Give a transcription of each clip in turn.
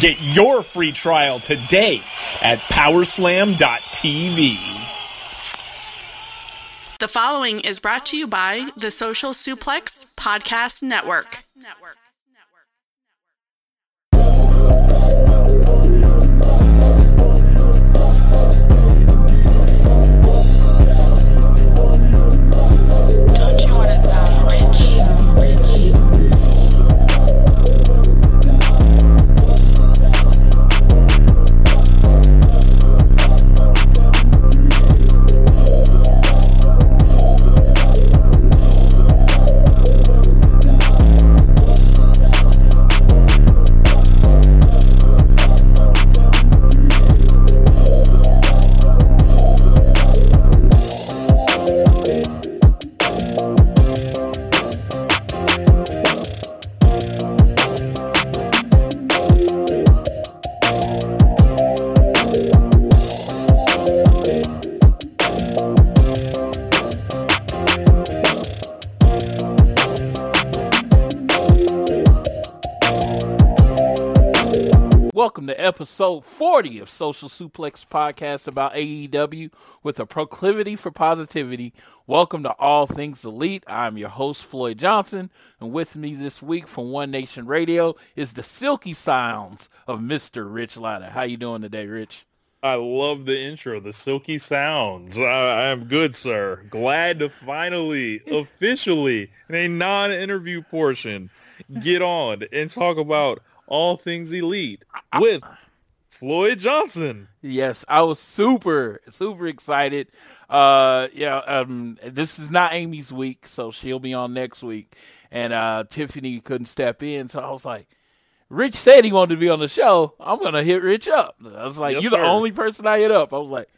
Get your free trial today at Powerslam.tv. The following is brought to you by the Social Suplex Podcast Network. Welcome to episode 40 of Social Suplex Podcast about AEW with a proclivity for positivity. Welcome to All Things Elite. I'm your host, Floyd Johnson, and with me this week from One Nation Radio is the silky sounds of Mr. Rich Latta. How you doing today, Rich? I love the intro, the silky sounds. I, I'm good, sir. Glad to finally, officially, in a non-interview portion, get on and talk about all things elite with Floyd Johnson. Yes, I was super, super excited. Uh, yeah, um, this is not Amy's week, so she'll be on next week. And uh, Tiffany couldn't step in, so I was like, Rich said he wanted to be on the show. I'm gonna hit Rich up. I was like, Yes, you're the only person I hit up. I was like,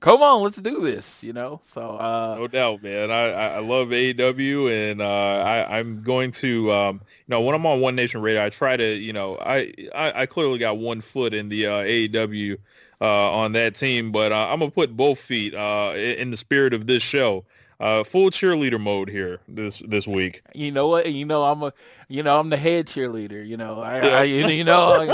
come on, let's do this. You know, so uh, No doubt, man. I, I love AEW, and uh, I, I'm going to, um, you know, when I'm on One Nation Radio, I try to, you know, I, I, I clearly got one foot in the uh, AEW uh, on that team, but uh, I'm gonna put both feet uh, in the spirit of this show. Uh, full cheerleader mode here this this week. you know what? You know, I'm a, you know, I'm the head cheerleader. You know, I, I you, know,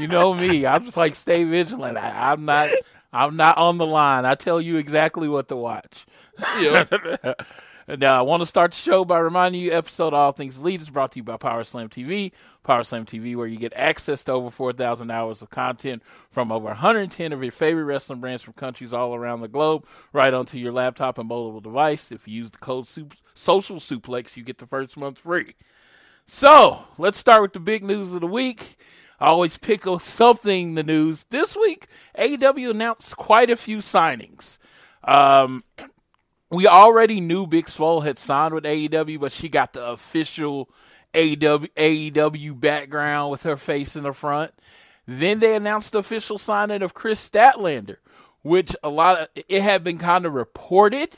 you know me. I'm just like stay vigilant. I, I'm not, I'm not on the line. I tell you exactly what to watch. Now, I want to start the show by reminding you, episode All Things Elite is brought to you by Power Slam TV. Power Slam TV, where you get access to over 4,000 hours of content from over 110 of your favorite wrestling brands from countries all around the globe, right onto your laptop and mobile device. If you use the code sup- Social Suplex, you get the first month free. So, let's start with the big news of the week. I always pick up something in the news. This week, AEW announced quite a few signings. Um, we already knew Big Swole had signed with AEW, but she got the official AEW, AEW background with her face in the front. Then they announced the official signing of Kris Statlander, which a lot of it had been kind of reported,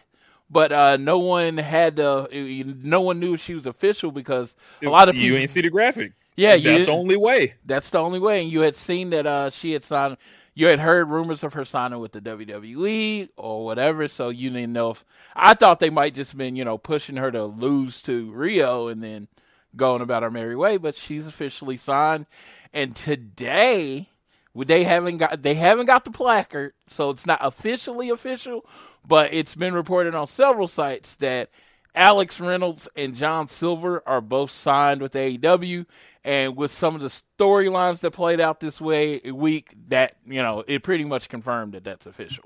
but uh, no one had uh, no one knew she was official because a lot of people you people ain't see the graphic. Yeah, you that's the only way. that's the only way. And you had seen that uh, she had signed. You had heard rumors of her signing with the WWE or whatever, so you didn't know if. I thought they might just been, you know, pushing her to lose to Riho and then going about her merry way. But she's officially signed, and today they haven't got they haven't got the placard, so it's not officially official. But it's been reported on several sites that Alex Reynolds and John Silver are both signed with AEW, and with some of the storylines that played out this way week, that you know it pretty much confirmed that that's official.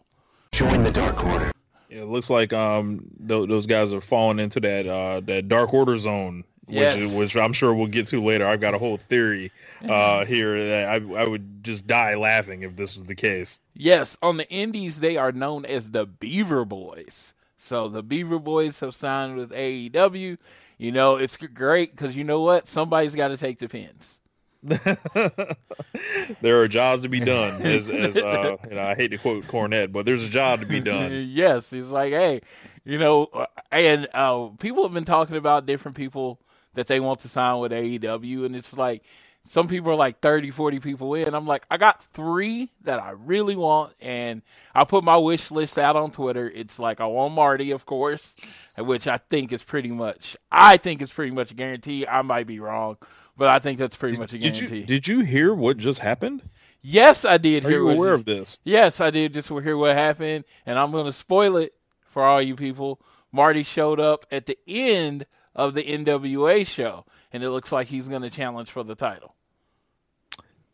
Join the Dark Order. Yeah, it looks like um th- those guys are falling into that uh that dark order zone, which Yes. is, which I'm sure we'll get to later. I've got a whole theory uh here that I I would just die laughing if this was the case. Yes, on the Indies they are known as the Beaver Boys. So the Beaver Boys have signed with AEW. You know it's great because you know what? Somebody's got to take the pins. there are jobs to be done. As, as uh, you know, I hate to quote Cornette, but there's a job to be done. yes, he's like, hey, you know, uh, and uh, people have been talking about different people that they want to sign with AEW, and it's like some people are like 30, 40 people in. I'm like, I got three that I really want, and I put my wish list out on Twitter. It's like I want Marty, of course, which I think is pretty much, I think is pretty much a guarantee. I might be wrong, but I think that's pretty much a Did guarantee. you did you hear what just happened? yes, I did. Are hear you aware of this? Yes, I did just hear what happened, and I'm going to spoil it for all you people. Marty showed up at the end of the NWA show, and it looks like he's going to challenge for the title.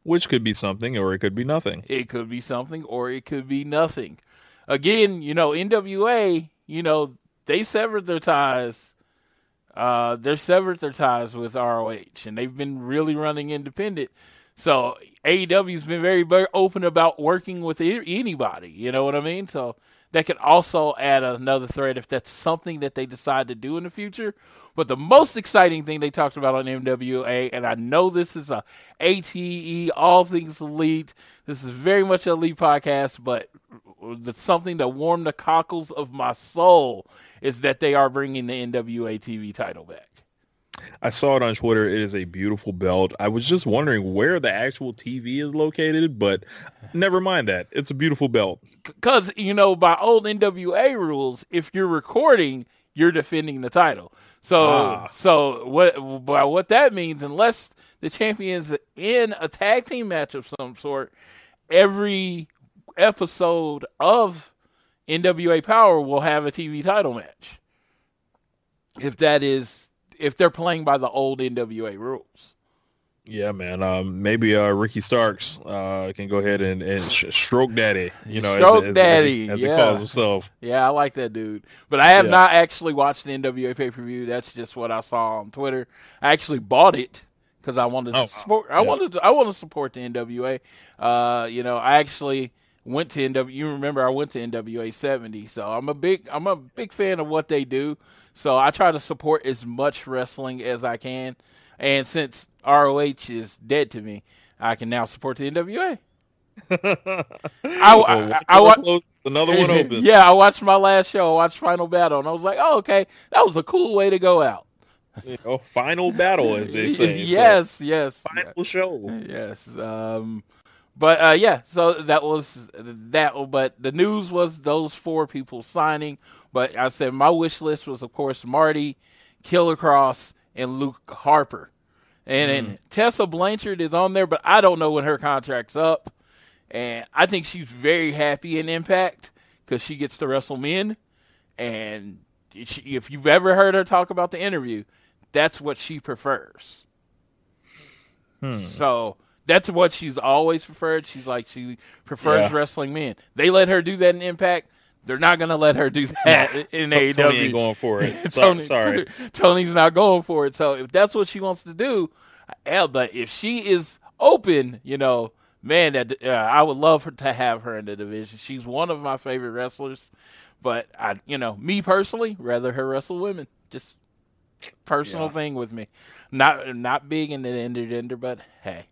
Which could be something, or it could be nothing. It could be something, or it could be nothing. Again, you know, NWA, you know, they severed their ties. Uh, they severed their ties with ROH, and they've been really running independent. So AEW's been very, very open about working with anybody. You know what I mean? So that could also add another thread if that's something that they decide to do in the future. But the most exciting thing they talked about on NWA, and I know this is a ATE, all things elite. This is very much a elite podcast, but the, something that warmed the cockles of my soul is that they are bringing the NWA TV title back. I saw it on Twitter. It is a beautiful belt. I was just wondering where the actual TV is located, but never mind that. It's a beautiful belt. because you know by old NWA rules, if you're recording, you're defending the title. So Ah. so what by what that means, unless the champion's in a tag team match of some sort, every episode of NWA Power will have a TV title match. If that is if they're playing by the old NWA rules. Yeah, man. Um, maybe uh, Ricky Starks uh, can go ahead and, and sh- stroke daddy. You know, Stroke as, as, daddy, he, as yeah. he calls himself. Yeah, I like that dude. But I have Yeah. not actually watched the NWA pay per view. That's just what I saw on Twitter. I actually bought it because I wanted to Oh, support. I yeah. wanted to, I want to support the NWA. Uh, you know, I actually went to NW. You remember I went to NWA seventy, so I'm a big I'm a big fan of what they do. So I try to support as much wrestling as I can. And since ROH is dead to me, I can now support the NWA. I, I, I, door another one open. yeah, I watched my last show. I watched Final Battle, and I was like, "Oh, okay, that was a cool way to go out." You know, final battle, as they say. So, yes, yes, final show. yes. Um, but uh, yeah, so that was that. But the news was those four people signing. But I said my wish list was, of course, Marty, Killer Kross, and Luke Harper. And then mm-hmm. Tessa Blanchard is on there, but I don't know when her contract's up. And I think she's very happy in Impact because she gets to wrestle men. And she, if you've ever heard her talk about the interview, that's what she prefers. Hmm. So that's what she's always preferred. She's like she prefers Yeah. wrestling men. They let her do that in Impact. They're not going to let her do that in Tony AEW. ain't going for it. Tony, sorry. Tony's not going for it. So if that's what she wants to do, but if she is open, you know, man, that uh, I would love her to have her in the division. She's one of my favorite wrestlers, but I, you know, me personally, rather her wrestle women. Just personal Yeah. thing with me. Not not big in the intergender, but hey,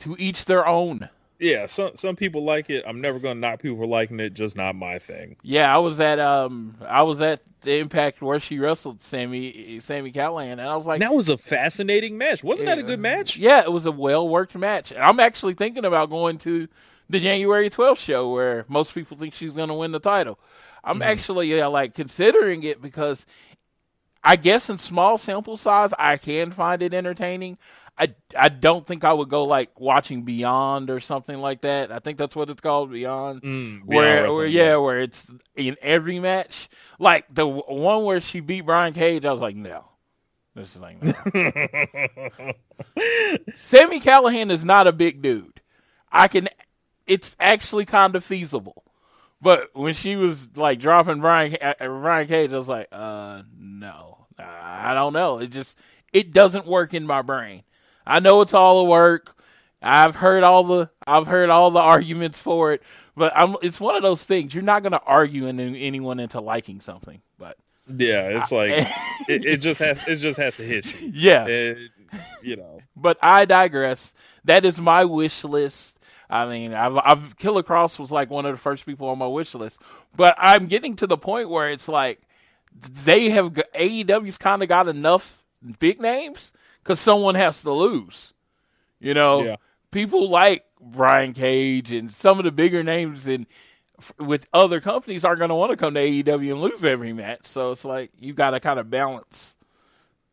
to each their own. Yeah, some some people like it. I'm never gonna knock people for liking it. Just not my thing. Yeah, I was at um I was at the Impact where she wrestled Sammy Sami Callihan, and I was like, that was a fascinating match. Wasn't that a good match? Yeah, it was a well worked match. And I'm actually thinking about going to the January 12th show where most people think she's going to win the title. I'm actually yeah, like considering it because I guess in small sample size I can find it entertaining. I, I don't think I would go like watching Beyond or something like that. I think that's what it's called, Beyond. Beyond where, where yeah. yeah, where it's in every match. Like the w- one where she beat Brian Cage, I was like, no. This is like no. Sami Callihan is not a big dude. I can it's actually kind of feasible. But when she was like dropping Brian uh, Brian Cage, I was like, uh no. I don't know. It just it doesn't work in my brain. I know it's all a work. I've heard all the I've heard all the arguments for it, but I'm it's one of those things you're not going to argue anyone into liking something. But Yeah, it's like it, it just has it just has to hit you. yeah, It- you know. But I digress. That is my wish list. I mean, I've, I've Killer Kross was like one of the first people on my wish list, but I'm getting to the point where it's like they have AEW's kind of got enough big names because someone has to lose. You know, Yeah. people like Brian Cage and some of the bigger names in with other companies aren't going to want to come to AEW and lose every match. So it's like you got to kind of balance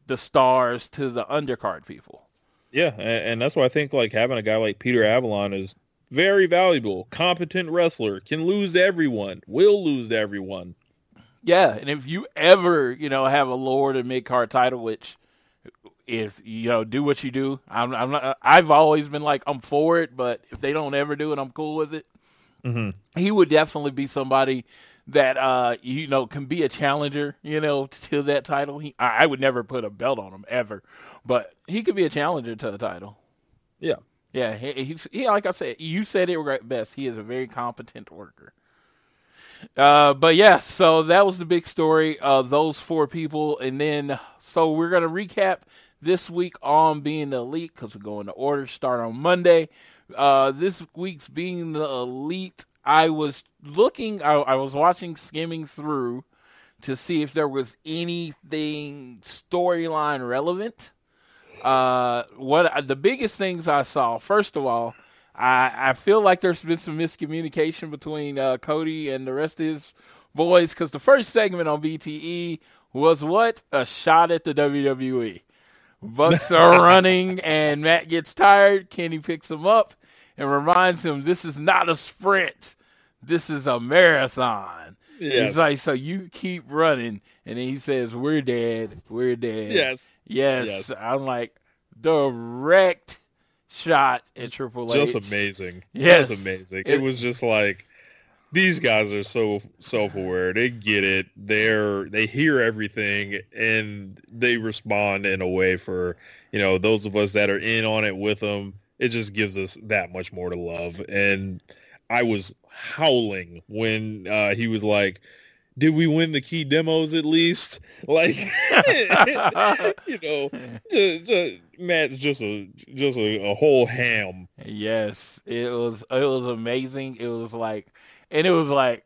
the stars to the undercard people. Yeah, and, and that's why I think like having a guy like Peter Avalon is very valuable. Competent wrestler can lose to everyone. Will lose to everyone. Yeah, and if you ever, you know, have a lower to mid card title, which if you know do what you do, I'm, I'm not. I've always been like I'm for it, but if they don't ever do it, I'm cool with it. He would definitely be somebody that uh you know can be a challenger, you know, to that title. He, I, I would never put a belt on him ever, but he could be a challenger to the title. Yeah. Yeah, he, he, he like I said, you said it right best. He is a very competent worker. Uh, but yeah, so that was the big story. Uh, those four people, and then so we're gonna recap this week on being the elite because we're going to order start on Monday. Uh, this week's being the elite. I was looking, I, I was watching, skimming through to see if there was anything storyline relevant uh, what the biggest things I saw, first of all, I, I feel like there's been some miscommunication between uh, Cody and the rest of his boys because the first segment on BTE was what a shot at the WWE. Bucks are running and Matt gets tired. Kenny picks him up and reminds him this is not a sprint. This is a marathon. Yes. He's like, so you keep running. And then he says, We're dead. We're dead. Yes. Yes, Yes. I'm like direct shot at Triple H. Just amazing. Yes. Just amazing. It- It, was just like these guys are so self-aware. They get it. They're they hear everything and they respond in a way for, you know, those of us that are in on it with them. It just gives us that much more to love. And I was howling when uh, he was like, did we win the key demos at least? Like, you know, just, just, Matt's just a just a, a whole ham. Yes, it was it was amazing. It was like, and it was like,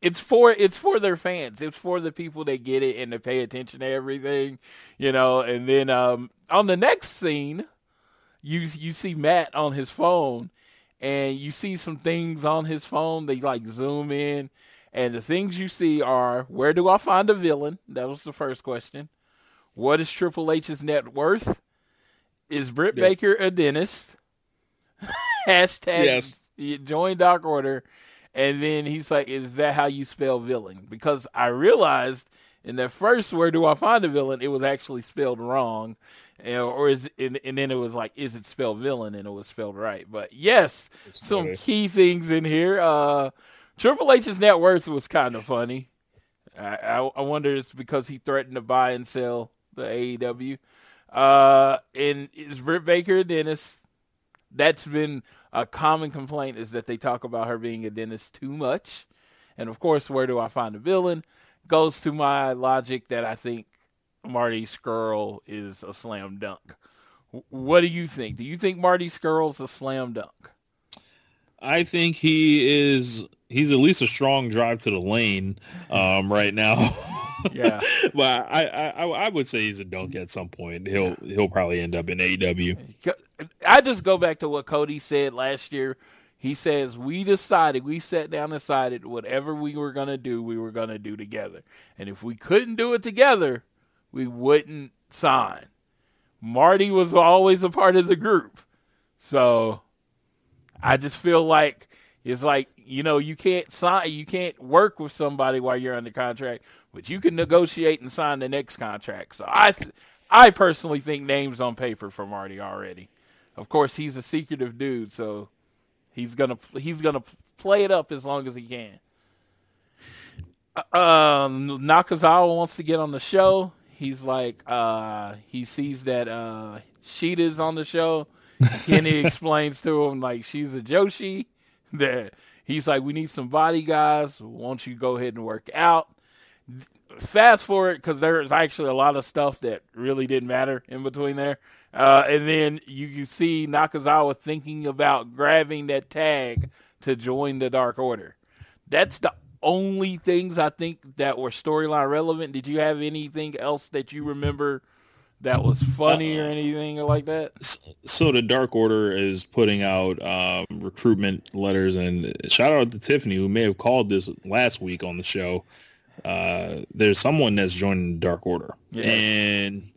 it's for it's for their fans. It's for the people that get it and to pay attention to everything, you know. And then um, on the next scene, you you see Matt on his phone, and you see some things on his phone. They like zoom in, and the things you see are where do I find a villain? That was the first question. What is Triple H's net worth? Is Britt Yeah. Baker a dentist? Hashtag Yes. join Dark Order. And then he's like, Is that how you spell villain? Because I realized in the first where do I find a villain, it was actually spelled wrong. And, or is and, and then it was like, is it spelled villain? And it was spelled right. But yes, some funny. key things in here. Uh Triple H's net worth was kind of funny. I, I, I wonder it's because he threatened to buy and sell the AEW. Uh, and is Britt Baker a dentist? That's been a common complaint is that they talk about her being a dentist too much. And of course, where do I find a villain? Goes to my logic that I think Marty Scurll is a slam dunk. What do you think? Do you think Marty Scurll's a slam dunk? I think he is. He's at least a strong drive to the lane um, right now. Yeah. but I, I I would say he's a dunk at some point. He'll he'll probably end up in AEW. I just go back to what Cody said last year. He says, We decided, we sat down and decided whatever we were going to do, we were going to do together. And if we couldn't do it together, we wouldn't sign. Marty was always a part of the group. So I just feel like it's like, you know, you can't sign, you can't work with somebody while you're under contract, but you can negotiate and sign the next contract. So I, th- I personally think names on paper for Marty already. Of course, he's a secretive dude, so he's gonna he's gonna play it up as long as he can. Um, Nakazawa wants to get on the show. He's like, uh, he sees that uh, Shida's on the show. Kenny explains to him like she's a Joshi. That he's like, we need some body guys. Won't you go ahead and work out? fast forward because there's actually a lot of stuff that really didn't matter in between there. Uh, and then you can see Nakazawa thinking about grabbing that tag to join the Dark Order. That's the only things I think that were storyline relevant. Did you have anything else that you remember that was funny or anything like that? So the Dark Order is putting out um, recruitment letters, and shout out to Tiffany who may have called this last week on the show. Uh, there's someone that's joining the Dark Order, Yes. and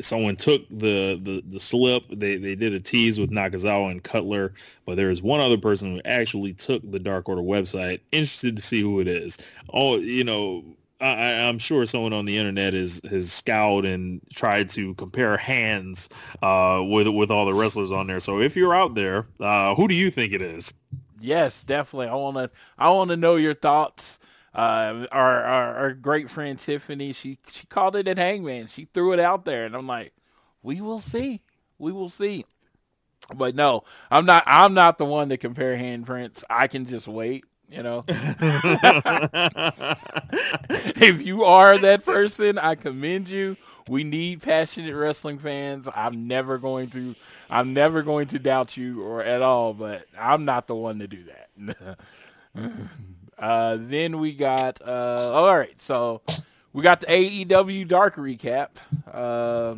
someone took the, the, the slip. They they did a tease with Nakazawa and Cutler, but there is one other person who actually took the Dark Order website. Interested to see who it is. Oh, you know, I, I'm sure someone on the internet is has scoured and tried to compare hands uh, with with all the wrestlers on there. So if you're out there, uh, who do you think it is? Yes, definitely. I want to. I want to know your thoughts. Uh, our, our our great friend Tiffany, she she called it at Hangman. She threw it out there, and I'm like, we will see. We will see. But no, I'm not. I'm not the one to compare handprints. I can just wait. You know, if you are that person, I commend you. We need passionate wrestling fans. I'm never going to. I'm never going to doubt you or at all. But I'm not the one to do that. uh, then we got. Uh, all right, so we got the AEW Dark recap. Uh,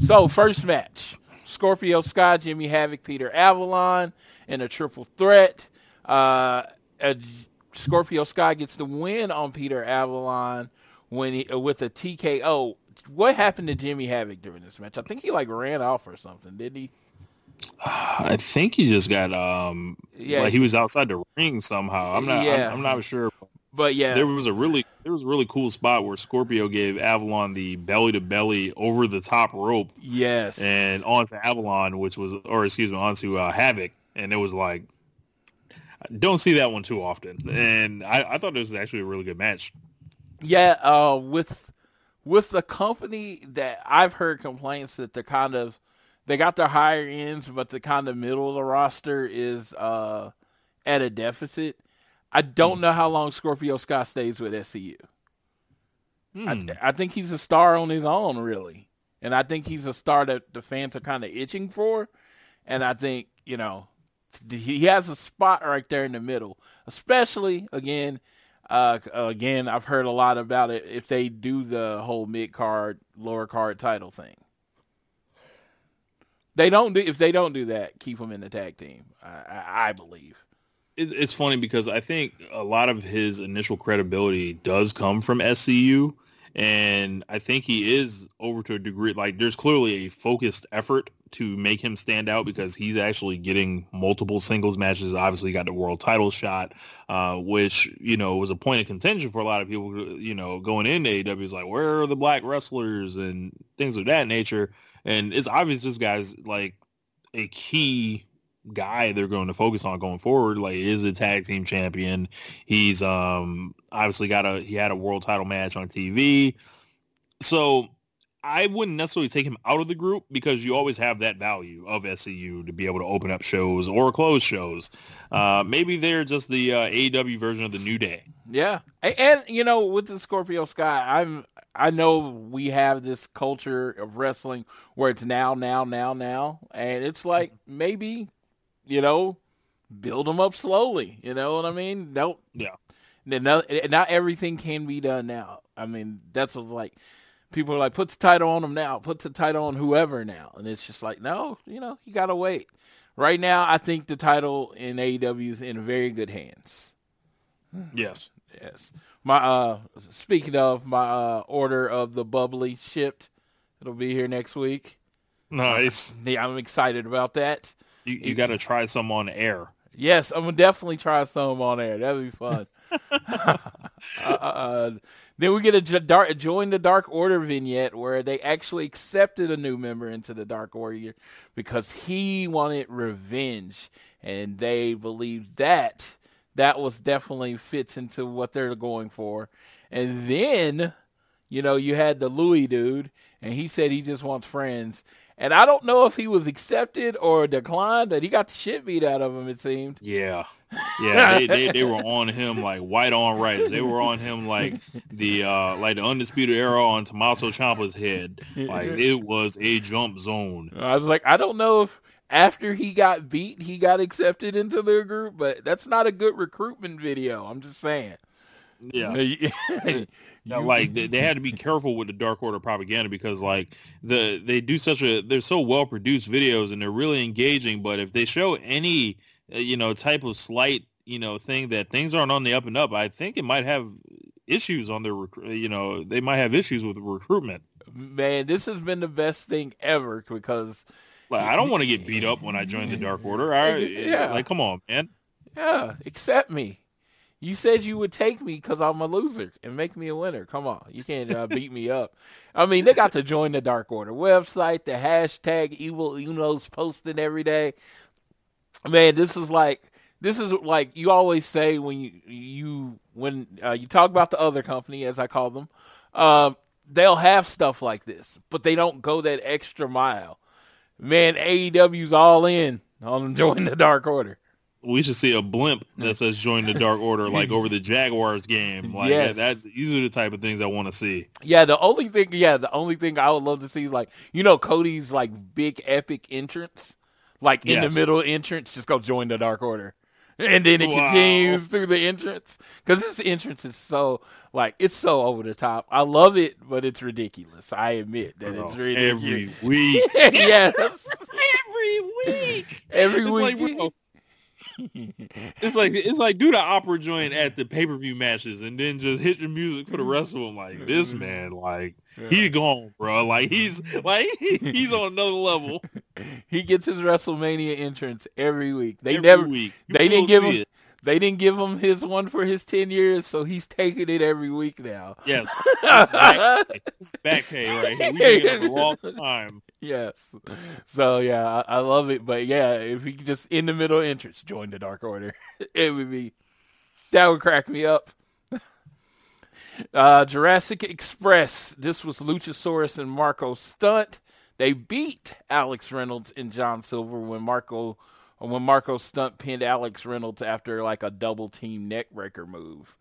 so first match: Scorpio Sky, Jimmy Havoc, Peter Avalon in a triple threat. Uh, uh, Scorpio Sky gets the win on Peter Avalon when he, uh, with a TKO. What happened to Jimmy Havoc during this match? I think he like ran off or something, didn't he? I think he just got um Yeah. like he was outside the ring somehow. I'm not Yeah. I'm, I'm not sure. But yeah, There was a really there was a really cool spot where Scorpio gave Avalon the belly to belly over the top rope yes, and onto Avalon, which was or excuse me, onto uh, Havoc, and it was like don't see that one too often. And I, I thought this was actually a really good match. Yeah, uh, with with the company that I've heard complaints that they're kind of they got their higher ends, but the kind of middle of the roster is uh, at a deficit. I don't know how long Scorpio Sky stays with SCU. I, I think he's a star on his own, really, and I think he's a star that the fans are kind of itching for. And I think you know he has a spot right there in the middle, especially again. Uh, again, I've heard a lot about it. If they do the whole mid card, lower card title thing, they don't do. If they don't do that, keep them in the tag team. I, I, believe. it, it's funny because I think a lot of his initial credibility does come from SCU, and I think he is over to a degree. Like, there's clearly a focused effort to make him stand out because he's actually getting multiple singles matches. Obviously, got the world title shot, uh, which you know was a point of contention for a lot of people. You know, going into AEW is like, where are the black wrestlers and things of that nature. And it's obvious this guy's like a key guy they're going to focus on going forward. Like is a tag team champion. He's um obviously got a he had a world title match on TV. So I wouldn't necessarily take him out of the group because you always have that value of SCU to be able to open up shows or close shows. Uh, maybe they're just the uh, AEW version of the New Day. Yeah, and, you know, with the Scorpio Sky, I'm I know we have this culture of wrestling where it's now, now, now, now, and it's like maybe, you know, build them up slowly. You know what I mean? Don't Yeah. not, not everything can be done now. I mean, that's what like people are like, put the title on them now, put the title on whoever now, and it's just like, no, you know, you gotta wait. Right now, I think the title in AEW is in very good hands. Yes. Yes. My uh speaking of my uh order of the bubbly shipped. It'll be here next week. Nice. Yeah, I'm excited about that. You, you got to try some on air. Yes, I'm gonna definitely try some on air. That'd be fun. Uh, then we get a dark, join the Dark Order vignette where they actually accepted a new member into the Dark Order because he wanted revenge, and they believed that that was definitely fits into what they're going for. And then you know, you had the Louis dude, and he said he just wants friends. And I don't know if he was accepted or declined, but he got the shit beat out of him. It seemed. Yeah, yeah, they, they, they were on him like white on rice. They were on him like the uh like the undisputed era on Tommaso Ciampa's head. Like it was a jump zone. I was like, I don't know if after he got beat, he got accepted into their group, but that's not a good recruitment video. I'm just saying. Yeah. Now, like they, they had to be careful with the Dark Order propaganda because like the they do such a they're so well produced videos and they're really engaging. But if they show any uh, you know type of slight you know thing that things aren't on the up and up, I think it might have issues on their rec- you know they might have issues with recruitment. Man, this has been the best thing ever because Like I don't want to get beat up when I join the Dark Order. I, Yeah. like come on, man. yeah, accept me. You said you would take me because I'm a loser and make me a winner. Come on, you can't uh, beat me up. I mean, they got to join the Dark Order website. The hashtag Evil Uno's posting every day. Man, this is like this is like you always say when you you when uh, you talk about the other company, as I call them. Um, they'll have stuff like this, but they don't go that extra mile. Man, AEW's all in on joining the Dark Order. We should see a blimp that mm. says "Join the Dark Order" like over the Jaguars game. Like Yes. that, that, these are the type of things I want to see. Yeah, the only thing, yeah, the only thing I would love to see is like, you know, Cody's like big epic entrance, like in Yes. the middle entrance, just go join the Dark Order, and then it Wow. continues through the entrance because this entrance is so like it's so over the top. I love it, but it's ridiculous. I admit that it's oh, Bro, ridiculous. every week. yes, every week. every It's week. like, bro, it's like it's like do the opera joint at the pay per view matches and then just hit your music for the rest of them. Like this mm-hmm. man, like he gone, bro. Like he's like he's on another level. he gets his WrestleMania entrance every week. They every never, week. they didn't give him, it. they didn't give him his one for his ten years, so he's taking it every week now. Yes, back, back pay right here. We it a long time. Yes. So yeah, I, I love it. But yeah, if he just in the middle entrance join the Dark Order, it would be that would crack me up. Uh, Jurassic Express. This was Luchasaurus and Marco Stunt. They beat Alex Reynolds and John Silver when Marco when Marco Stunt pinned Alex Reynolds after like a double team neckbreaker move.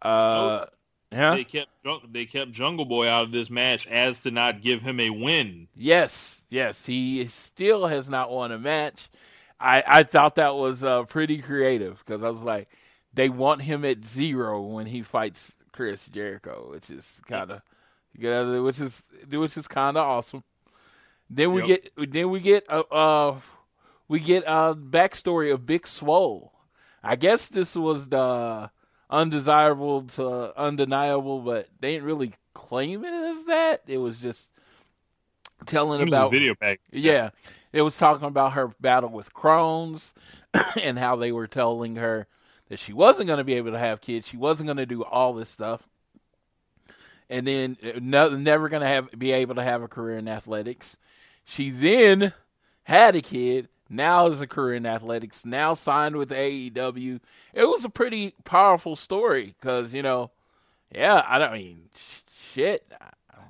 Uh, yeah. They kept they kept Jungle Boy out of this match as to not give him a win. Yes, yes, he still has not won a match. I I thought that was uh, pretty creative because I was like, they want him at zero when he fights Chris Jericho, which is kind of, which is which is kind of awesome. Then we Yep. get then we get uh, uh we get a backstory of Big Swole. I guess this was the undesirable to undeniable, but they didn't really claim it as that. It was just telling was about video pack. yeah, it was talking about her battle with Crohn's and how they were telling her that she wasn't going to be able to have kids. She wasn't going to do all this stuff, and then uh, no, never going to have be able to have a career in athletics. She then had a kid. Now is a career in athletics. Now signed with AEW. It was a pretty powerful story because you know, yeah, I don't mean shit.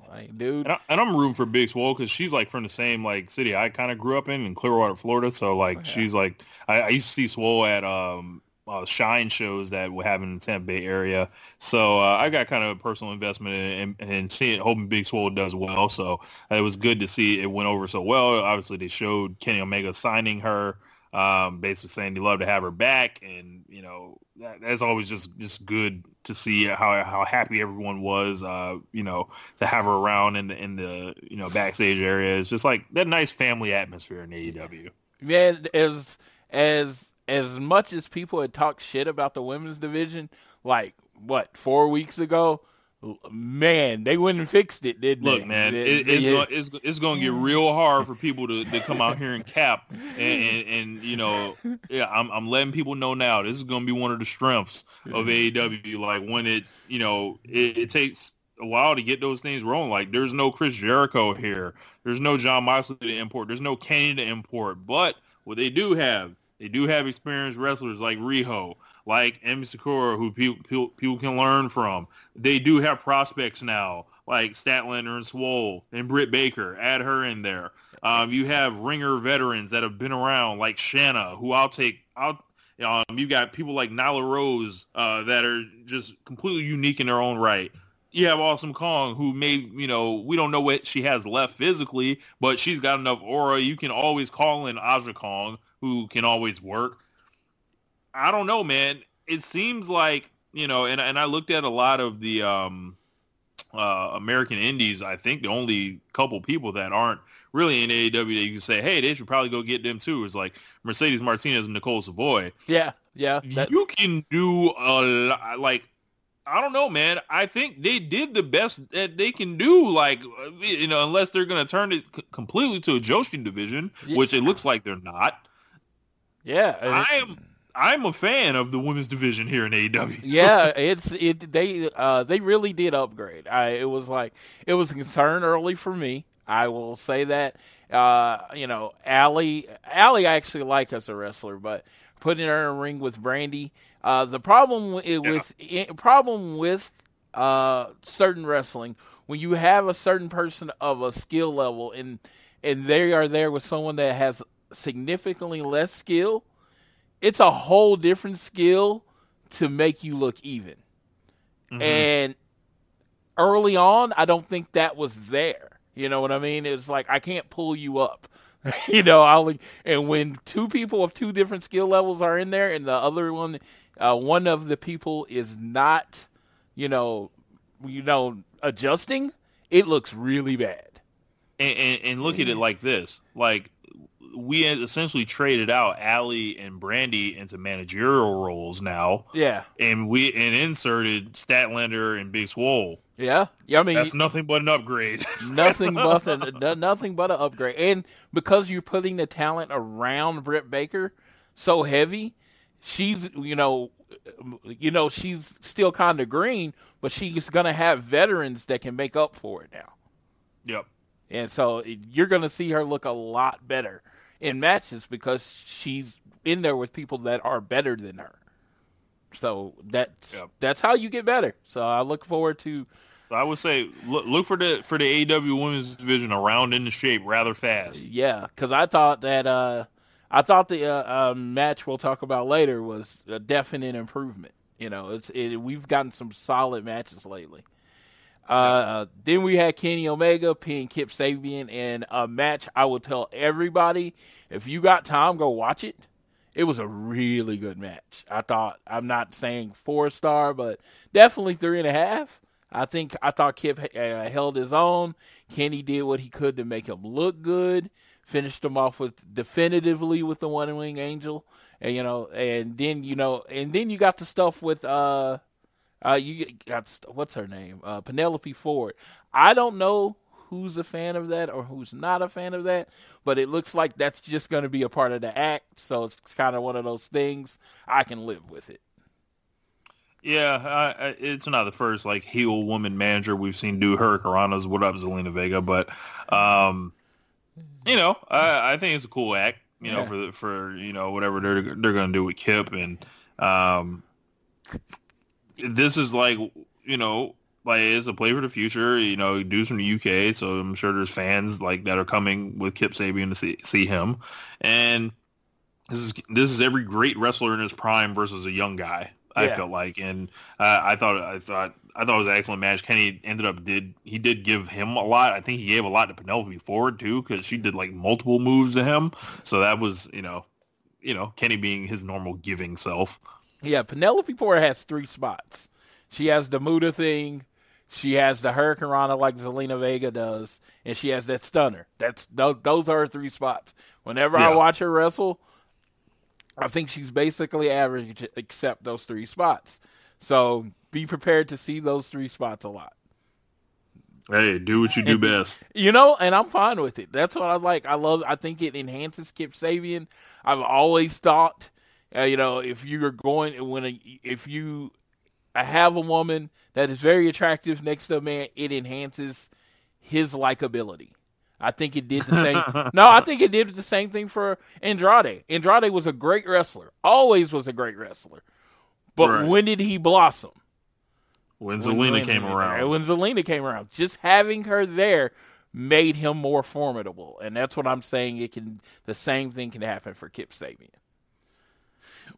Like, dude, And, I, and I'm rooting for Big Swole because she's like from the same like city I kind of grew up in in Clearwater, Florida. So like she's like I, I used to see Swole at um uh, Shine shows that were having in the Tampa Bay area. So uh, I got kind of a personal investment in, in, in seeing hoping Big Swole does well. So it was good to see it went over so well. Obviously they showed Kenny Omega signing her. Um, basically saying they love to have her back, and you know that, that's always just just good to see how how happy everyone was. Uh, you know, to have her around in the in the you know backstage area. It's just like that nice family atmosphere in AEW. Yeah, as as as much as people had talked shit about the women's division, like what four weeks ago, man, they went and fixed it, didn't Look, they? man, They- it, it's, gonna, it's it's gonna get real hard for people to, to come out here and cap, and, and, and you know, yeah, I'm I'm letting people know now. This is gonna be one of the strengths of AEW. Like when it, you know, it, it takes a while to get those things rolling. Like there's no Chris Jericho here, there's no Jon Moxley to import, there's no Kenny to import, but what they do have, they do have experienced wrestlers like Riho, like Emi Sakura, who people, people can learn from. They do have prospects now, like Statlander and Swole and Britt Baker. Add her in there. Um, you have ringer veterans that have been around, like Shanna, who I'll take. I'll um, you got people like Nyla Rose uh, that are just completely unique in their own right. You have Awesome Kong, who may, you know, we don't know what she has left physically, but she's got enough aura. You can always call in Aja Kong, who can always work. I don't know, man. It seems like, you know, and, and I looked at a lot of the um, uh, American Indies. I think the only couple people that aren't really in AEW that you can say, hey, they should probably go get them too. Is like Mercedes Martinez and Nicole Savoy. Yeah, yeah. that- You can do a lot. Like I don't know, man. I think they did the best that they can do. Like you know, unless they're going to turn it c- completely to a Joshi division, Yeah. which it looks like they're not. Yeah. I am. I'm a fan of the women's division here in AEW. yeah, it's it. They uh they really did upgrade. I it was like it was a concern early for me. I will say that. Uh, you know, Allie, Allie, I actually like as a wrestler, but putting her in a ring with Brandi, uh, the problem wi- with i problem with uh certain wrestling when you have a certain person of a skill level and and they are there with someone that has significantly less skill it's a whole different skill to make you look even. And early on, I don't think that was there. You know what I mean? It's like I can't pull you up. you know, I'll and when two people of two different skill levels are in there, and the other one, uh, one of the people is not, you know, you know, adjusting, it looks really bad. and, and, and look at it like this: like we essentially traded out Allie and Brandi into managerial roles now, Yeah, and we and inserted Statlander and Big Swole. yeah, yeah. I mean, That's nothing but an upgrade. nothing but a, no- nothing but an upgrade. And because you're putting the talent around Britt Baker so heavy, she's you know, you know she's still kind of green, but she's gonna have veterans that can make up for it now. yep. And so you're gonna see her look a lot better in matches because she's in there with people that are better than her. So that's Yep. that's how you get better. So I look forward to I would say look, look for the for the AEW women's division around in the shape rather fast. Yeah, because I thought that uh, I thought the uh, uh, match we'll talk about later was a definite improvement. You know, it's it, we've gotten some solid matches lately. Uh, then we had Kenny Omega pinning Kip Sabian in a match. I will tell everybody if you got time, go watch it. It was a really good match. I thought. I'm not saying four star, but definitely three and a half. I think I thought Kip uh, held his own. Kenny did what he could to make him look good. Finished him off with definitively with the one wing angel, and you know, and then you know, and then you got the stuff with uh, uh, you got what's her name, uh, Penelope Ford. I don't know who's a fan of that or who's not a fan of that, but it looks like that's just going to be a part of the act. So it's kind of one of those things I can live with it. Yeah, it's not the first like heel woman manager we've seen do her Hurricanrana's What Up Zelina Vega, but um, you know, I, I think it's a cool act. You know, Yeah. for the, for you know whatever they're they're going to do with Kip, and um, this is like you know like it's a play for the future. You know, dudes from the UK, so I'm sure there's fans like that are coming with Kip Sabian to see see him, and this is this is every great wrestler in his prime versus a young guy. I Yeah. felt like, and uh, I thought I thought I thought it was an excellent match. Kenny ended up did he did give him a lot. I think he gave a lot to Penelope Ford too because she did like multiple moves to him. So that was you know, you know Kenny being his normal giving self. Yeah, Penelope Ford has three spots. She has the Muda thing, she has the Hurricanrana like Zelina Vega does, and she has that stunner. That's those, those are her three spots. Whenever I watch her wrestle, I think she's basically average except those three spots. So be prepared to see those three spots a lot. Hey, do what you do best. You know, and I'm fine with it. That's what I like. I love. I think it enhances Kip Sabian. I've always thought, uh, you know, if you're going when a, if you have a woman that is very attractive next to a man, it enhances his likability. I think it did the same. no, I think it did the same thing for Andrade. Andrade was a great wrestler. Always was a great wrestler. But Right. when did he blossom? when Zelina came around. When Zelina came around, just having her there made him more formidable, and that's what I'm saying. It can the same thing can happen for Kip Sabian.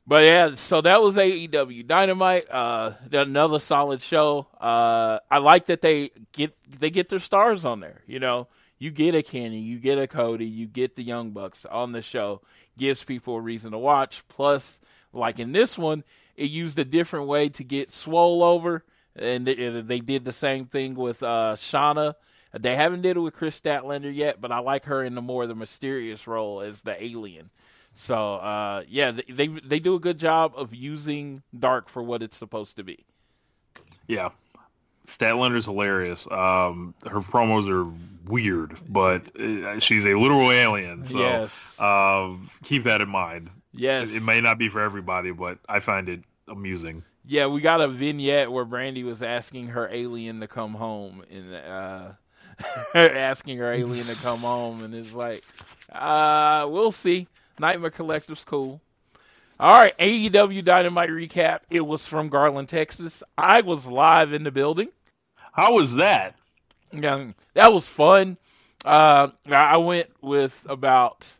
But yeah, so that was AEW Dynamite. Uh, another solid show. Uh, I like that they get they get their stars on there. You know, you get a Kenny, you get a Cody, you get the Young Bucks on the show. Gives people a reason to watch. Plus, like in this one, it used a different way to get Swole over, and they, they did the same thing with uh, Shauna. They haven't did it with Kris Statlander yet, but I like her in the more the mysterious role as the alien. So uh, yeah, they, they they do a good job of using dark for what it's supposed to be. Yeah, Statlander's hilarious. Um, her promos are weird, but uh, she's a literal alien. So yes. um, keep that in mind. Yes, It may not be for everybody, but I find it amusing. Yeah, we got a vignette where Brandi was asking her alien to come home and uh, asking her alien to come home, and it's like, uh, we'll see. Nightmare Collective's cool. All right, AEW Dynamite recap. It was from Garland, Texas. I was live in the building. How was that? Yeah, that was fun. Uh, I went with about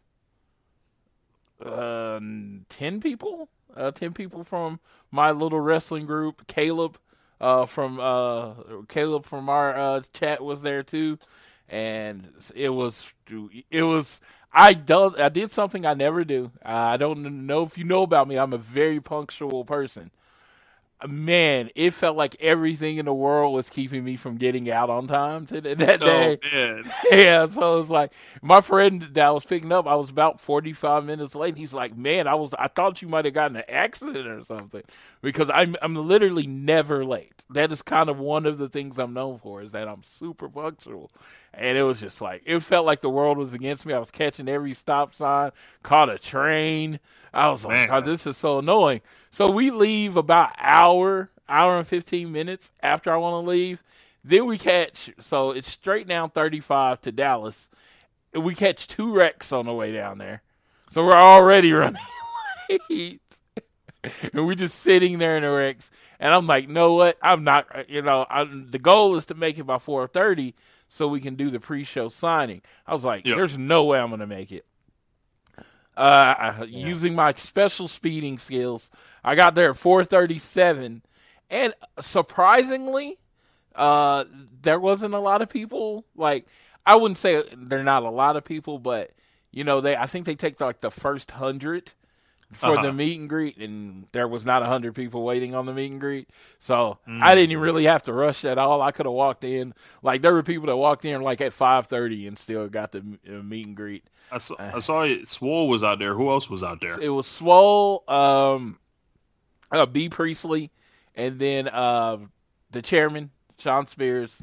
uh, ten people. Uh, ten people from my little wrestling group. Caleb uh, from uh, Caleb from our uh, chat was there too, and it was it was. I done I did something I never do. I don't know if you know about me. I'm a very punctual person man, it felt like everything in the world was keeping me from getting out on time to that oh, day. Oh, yeah, so it was like my friend that I was picking up, I was about forty five minutes late. he's like, "Man, I was I thought you might have gotten an accident or something because I'm I'm literally never late. That is kind of one of the things I'm known for is that I'm super punctual." And it was just like it felt like the world was against me. I was catching every stop sign, caught a train. I was like, "God, this is so annoying." So we leave about hour, hour and fifteen minutes after I want to leave. Then we catch so it's straight down thirty five to Dallas. We catch two wrecks on the way down there. So we're already running late. and we're just sitting there in the wrecks. And I'm like, know what? I'm not. You know, I'm, the goal is to make it by four thirty so we can do the pre-show signing. I was like, Yep. there's no way I'm going to make it. Uh, using my special speeding skills, I got there at 4:37, and surprisingly, uh, there wasn't a lot of people. Like, I wouldn't say they're not a lot of people, but you know, they I think they take like the first hundred for the meet and greet, and there was not a hundred people waiting on the meet and greet. So I didn't really have to rush at all. I could have walked in. Like there were people that walked in like at five thirty and still got the uh, meet and greet. I saw, I saw it. Swole was out there. Who else was out there? It was Swole, um, uh, Bea Priestley, and then uh, the chairman Shawn Spears,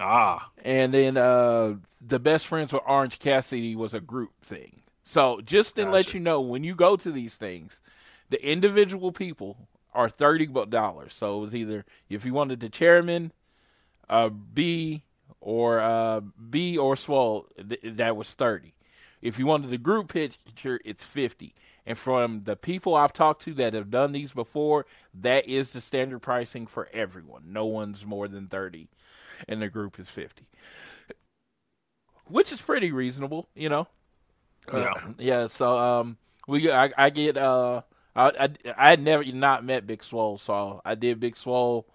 Ah, and then uh, the best friends with Orange Cassidy was a group thing. So just to let you know, when you go to these things, the individual people are thirty dollars. So it was either if you wanted the chairman, uh, B or uh, B or Swole, th- that was thirty. If you wanted the group picture, it's fifty. And from the people I've talked to that have done these before, that is the standard pricing for everyone. No one's more than thirty, and the group is fifty, which is pretty reasonable, you know. Yeah. Yeah, so um, we I, I get uh, I, I I had never not met Big Swole, so I did Big Swole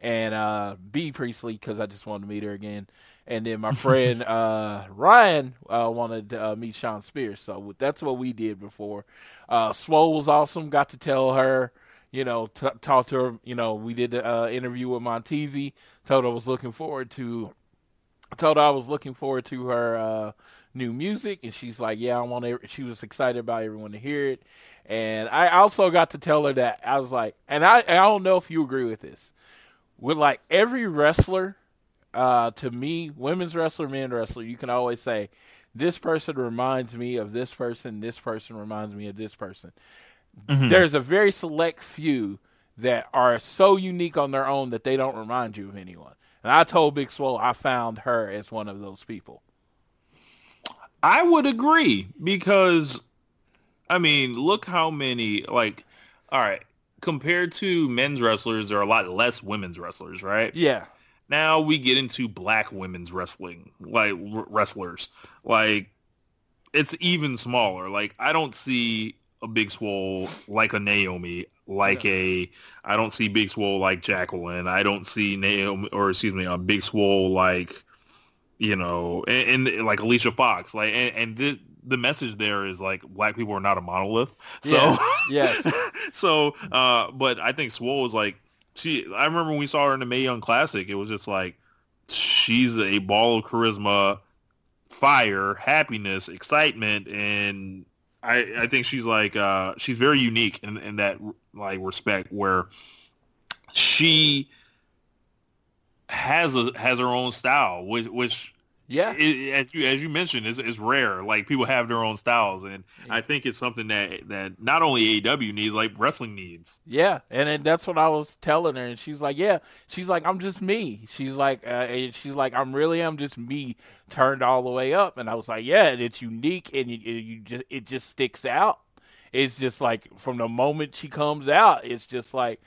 and uh Bea Priestley because I just wanted to meet her again, and then my friend uh Ryan uh, wanted to uh, meet Shawn Spears, so that's what we did before. Uh, Swole was awesome. Got to tell her. You know, t- talk to her. You know, we did the uh, interview with Montezi. Told her I was looking forward to told her I was looking forward to her uh, new music, and she's like, "Yeah, I want." Every-. She was excited about everyone to hear it, and I also got to tell her that I was like, and I I don't know if you agree with this, with like every wrestler, uh, to me, women's wrestler, men wrestler, you can always say, "This person reminds me of this person. This person reminds me of this person." There's a very select few that are so unique on their own that they don't remind you of anyone. And I told Big Swole I found her as one of those people. I would agree because, I mean, look how many like, all right, compared to men's wrestlers, there are a lot less women's wrestlers, right? Yeah. Now we get into black women's wrestling, like r- wrestlers. Like it's even smaller. Like I don't see a Big Swole like a Naomi, like a I don't see Big Swole like Jacqueline. I don't see Naomi or excuse me, a Big Swole like you know, and, and like Alicia Fox. Like and, and the the message there is like black people are not a monolith. So Yeah. Yes. so uh but I think Swole is like she I remember when we saw her in the Mae Young Classic, it was just like she's a ball of charisma, fire, happiness, excitement, and I I think she's like uh she's very unique in in that like respect where she has a has her own style, which which Yeah. it, as you as you mentioned is is rare. Like people have their own styles, and I think it's something that that not only AEW needs, like wrestling needs. Yeah, and then that's what I was telling her, and she's like, "Yeah." She's like, "I'm just me." She's like, uh, and "She's like, I'm really am just me, turned all the way up." And I was like, "Yeah, and it's unique, and you, you just it just sticks out. It's just like from the moment she comes out, it's just like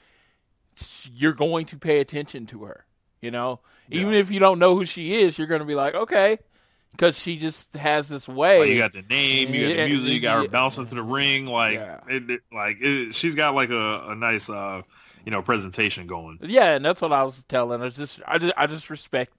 you're going to pay attention to her. You know, even if you don't know who she is, you're going to be like, okay, because she just has this way. Like you got the name, you got the music, you got her bouncing to the ring. Like Yeah. it, it- like it, she's got like a, a nice uh you know presentation going. Yeah, and that's what I was telling her. Just I just I just respect.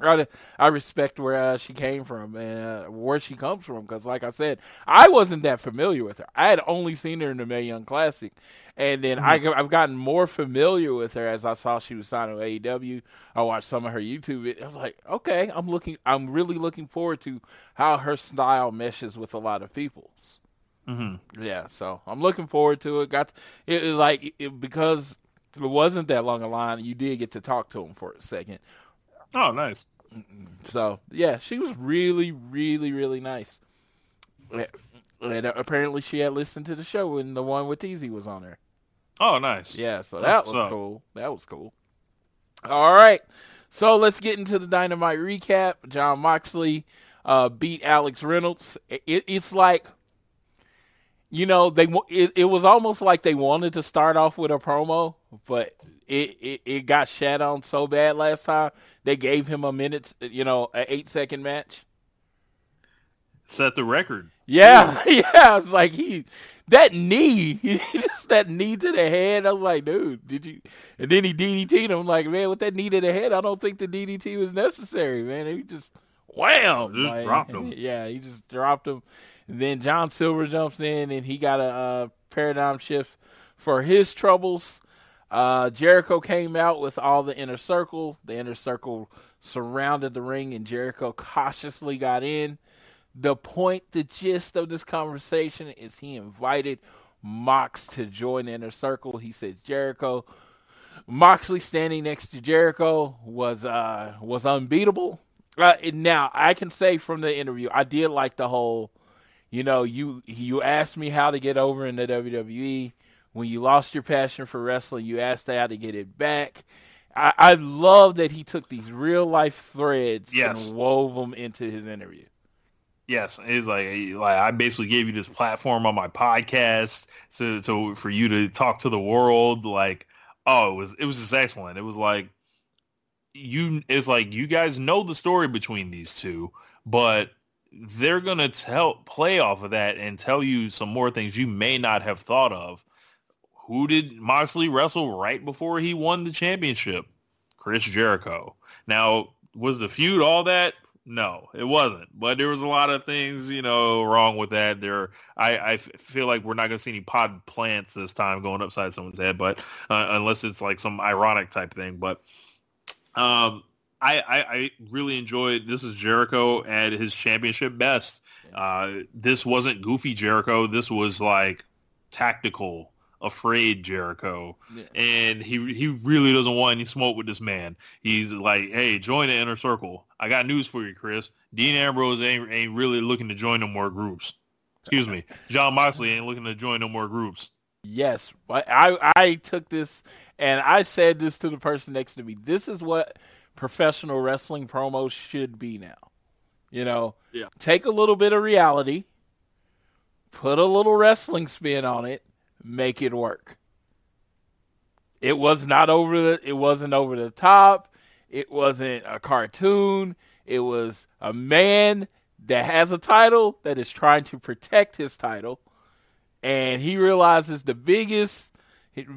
I, I respect where uh, she came from and uh, where she comes from because, like I said, I wasn't that familiar with her. I had only seen her in the Mae Young Classic, and then I, I've gotten more familiar with her as I saw she was signed with AEW. I watched some of her YouTube. It, I was like, okay, I'm looking. I'm really looking forward to how her style meshes with a lot of people's. Mm-hmm. Yeah, so I'm looking forward to it. Got it, it like it, because it wasn't that long a line. You did get to talk to him for a second. Oh, nice. So yeah, she was really, really, really nice. And apparently, she had listened to the show when the one with Teasy was on there. Oh, nice. Yeah, so that was cool. That was cool. All right, so let's get into the dynamite recap. Jon Moxley uh, beat Alex Reynolds. It, it's like, you know, they it, it was almost like they wanted to start off with a promo, but it, it, it got shat on so bad last time. They gave him a minute, you know, an eight second match. Set the record. Yeah, yeah. I was like he that knee, just that knee to the head. I was like, dude, did you? And then he DDT'd him. Like, man, with that knee to the head, I don't think the DDT was necessary, man. He just wham, Just like, dropped him. Yeah, he just dropped him. And then John Silver jumps in, and he got a uh, paradigm shift for his troubles. Uh, Jericho came out with all the inner circle. The inner circle surrounded the ring, and Jericho cautiously got in. The point, the gist of this conversation is he invited Mox to join the inner circle. He said Jericho, Moxley standing next to Jericho was uh was unbeatable. Uh, now I can say from the interview, I did like the whole, you know, you you asked me how to get over in the WWE. When you lost your passion for wrestling, you asked how to get it back. I, I love that he took these real life threads Yes. and wove them into his interview. Yes, it's like like I basically gave you this platform on my podcast to to for you to talk to the world. Like, oh, it was it was just excellent. It was like you it's like you guys know the story between these two, but they're gonna tell play off of that and tell you some more things you may not have thought of. Who did Moxley wrestle right before he won the championship? Chris Jericho. Now, was the feud all that? No, it wasn't. But there was a lot of things, you know, wrong with that. There, I, feel like we're not going to see any pod plants this time going upside someone's head, but uh, unless it's like some ironic type thing. But um, I, I, I really enjoyed. This is Jericho at his championship best. Uh, this wasn't goofy Jericho. This was like tactical, afraid Jericho, Yeah. and he he really doesn't want any smoke with this man. He's like, hey, join the inner circle. I got news for you, Chris. Dean Ambrose ain't ain't really looking to join no more groups. Excuse me, Jon Moxley ain't looking to join no more groups. Yes, I, I took this and I said this to the person next to me. This is what professional wrestling promos should be now. You know, Yeah. take a little bit of reality, put a little wrestling spin on it, make it work. It was not over the. It wasn't over the top. It wasn't a cartoon. It was a man that has a title that is trying to protect his title, and he realizes the biggest,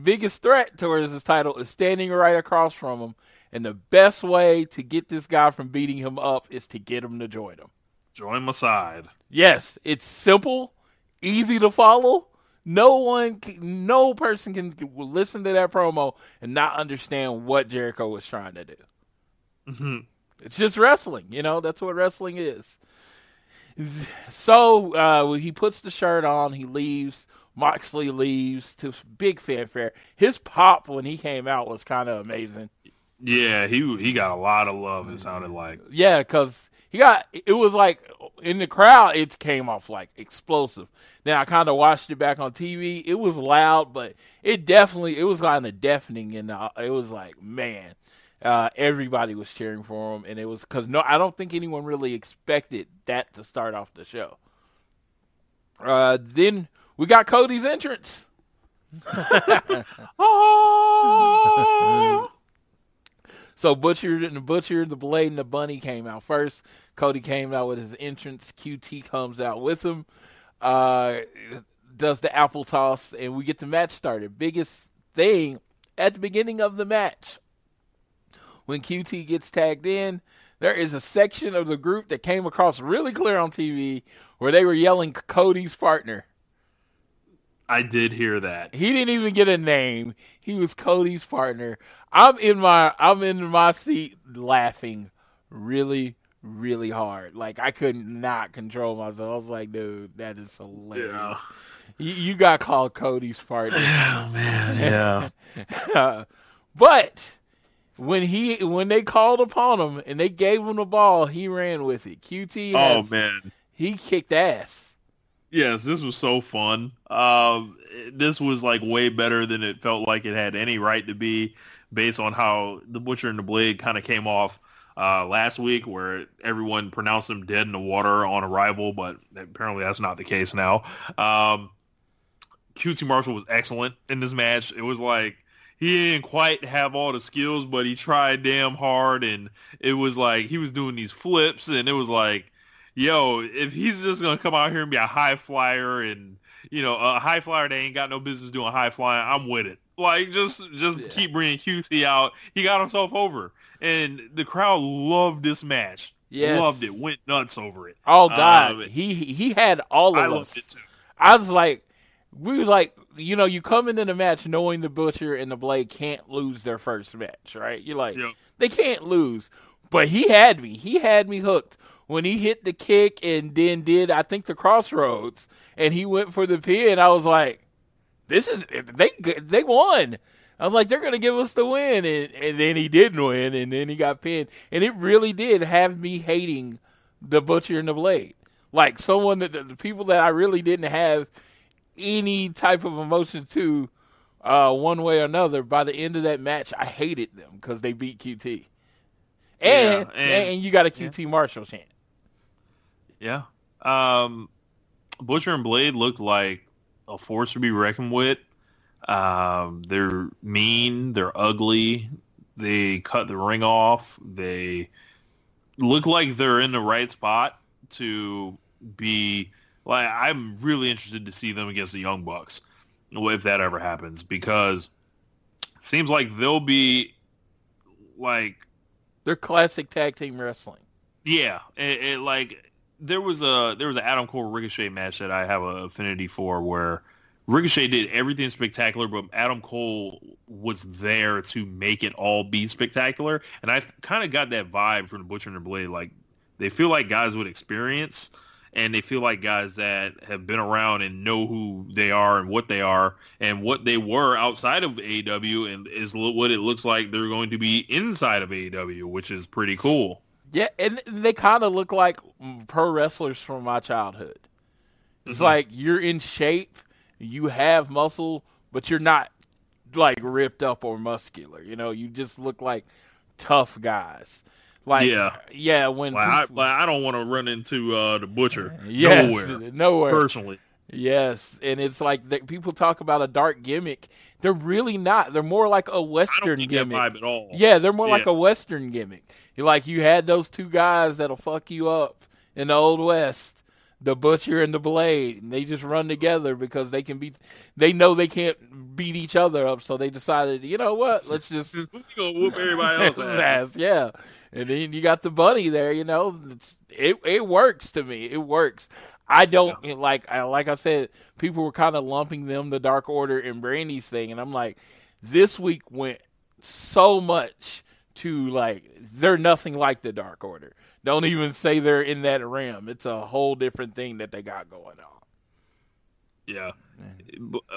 biggest threat towards his title is standing right across from him, and the best way to get this guy from beating him up is to get him to join him. Join my side. Yes, it's simple, easy to follow. No one, no person can listen to that promo and not understand what Jericho was trying to do. Mm-hmm. It's just wrestling, you know. That's what wrestling is. So uh, he puts the shirt on. He leaves. Moxley leaves to big fanfare. His pop when he came out was kind of amazing. Yeah, he he got a lot of love. It sounded like. Yeah, because he got it was like in the crowd. It came off like explosive. Then I kind of watched it back on TV. It was loud, but it definitely it was kind of deafening, and uh, it was like man, uh, everybody was cheering for him, and it was because no, I don't think anyone really expected that to start off the show. Uh, then we got Cody's entrance. so Butcher and the Butcher, the Blade, and the Bunny came out first. Cody came out with his entrance. QT comes out with him. Uh, does the apple toss, and we get the match started. Biggest thing at the beginning of the match when QT gets tagged in, there is a section of the group that came across really clear on TV where they were yelling Cody's partner. I did hear that. He didn't even get a name. He was Cody's partner. I'm in my I'm in my seat laughing really really hard. Like I could not control myself. I was like, dude, that is hilarious. Yeah. You, you got called Cody's partner. Oh man, yeah. but when he when they called upon him and they gave him the ball, he ran with it. QT oh man. he kicked ass. Yes, this was so fun. Um, this was like way better than it felt like it had any right to be, based on how the Butcher and the Blade kind of came off uh, last week, where everyone pronounced them dead in the water on arrival, but apparently that's not the case now. Um, QT Marshall was excellent in this match. It was like he didn't quite have all the skills, but he tried damn hard, and it was like he was doing these flips, and it was like, yo, if he's just gonna come out here and be a high flyer, and you know, a high flyer that ain't got no business doing high flying, I'm with it. Like just just Yeah. keep bringing QT out. He got himself over, and the crowd loved this match. Yes. Loved it. Went nuts over it. Oh God, Um, he he had all of I us. loved it too. I was like, we were like, you know, you come into the match knowing the Butcher and the Blade can't lose their first match, right? You're like, Yep. they can't lose. But he had me. He had me hooked when he hit the kick and then did I think the Cross Rhodes and he went for the pin. I was like, this is they they won. I was like, they're gonna give us the win, and and then he didn't win, and then he got pinned, and it really did have me hating the Butcher and the Blade, like someone that the, the people that I really didn't have any type of emotion to, uh, one way or another. By the end of that match, I hated them because they beat QT, and, Yeah, and- and you got a QT Marshall chant. Yeah. Um, Butcher and Blade looked like a force to be reckoned with. Um, they're mean. They're ugly. They cut the ring off. They look like they're in the right spot to be like. I'm really interested to see them against the Young Bucks if that ever happens because it seems like they'll be like They're classic tag team wrestling. yeah, it, it like there was a there was an Adam Cole Ricochet match that I have an affinity for where Ricochet did everything spectacular, but Adam Cole was there to make it all be spectacular, and I kind of got that vibe from the Butcher and the Blade. Like they feel like guys with experience, and they feel like guys that have been around and know who they are and what they are and what they were outside of AEW, and is what it looks like they're going to be inside of AEW, which is pretty cool. Yeah, and they kind of look like pro wrestlers from my childhood. It's Mm-hmm. like you're in shape, you have muscle, but you're not like ripped up or muscular. You know, you just look like tough guys. Like Yeah. yeah, when Like I, like I don't want to run into uh, the butcher yes, nowhere nowhere. personally. Yes, and it's like that people talk about a dark gimmick. They're really not. They're more like a western gimmick. at all. Yeah, they're more like a western gimmick. Like you had those two guys that'll fuck you up in the old west, the butcher and the blade, and they just run together because they can beat. They know they can't beat each other up, so they decided, you know what? Let's just we gonna whoop everybody else's ass. yeah. And then you got the bunny there, you know. It's, it it works to me. It works. I don't like I like I said, people were kind of lumping them the Dark Order and Brandi's thing, and I'm like, this week went so much to like they're nothing like the Dark Order. Don't even say they're in that realm. It's a whole different thing that they got going on. Yeah,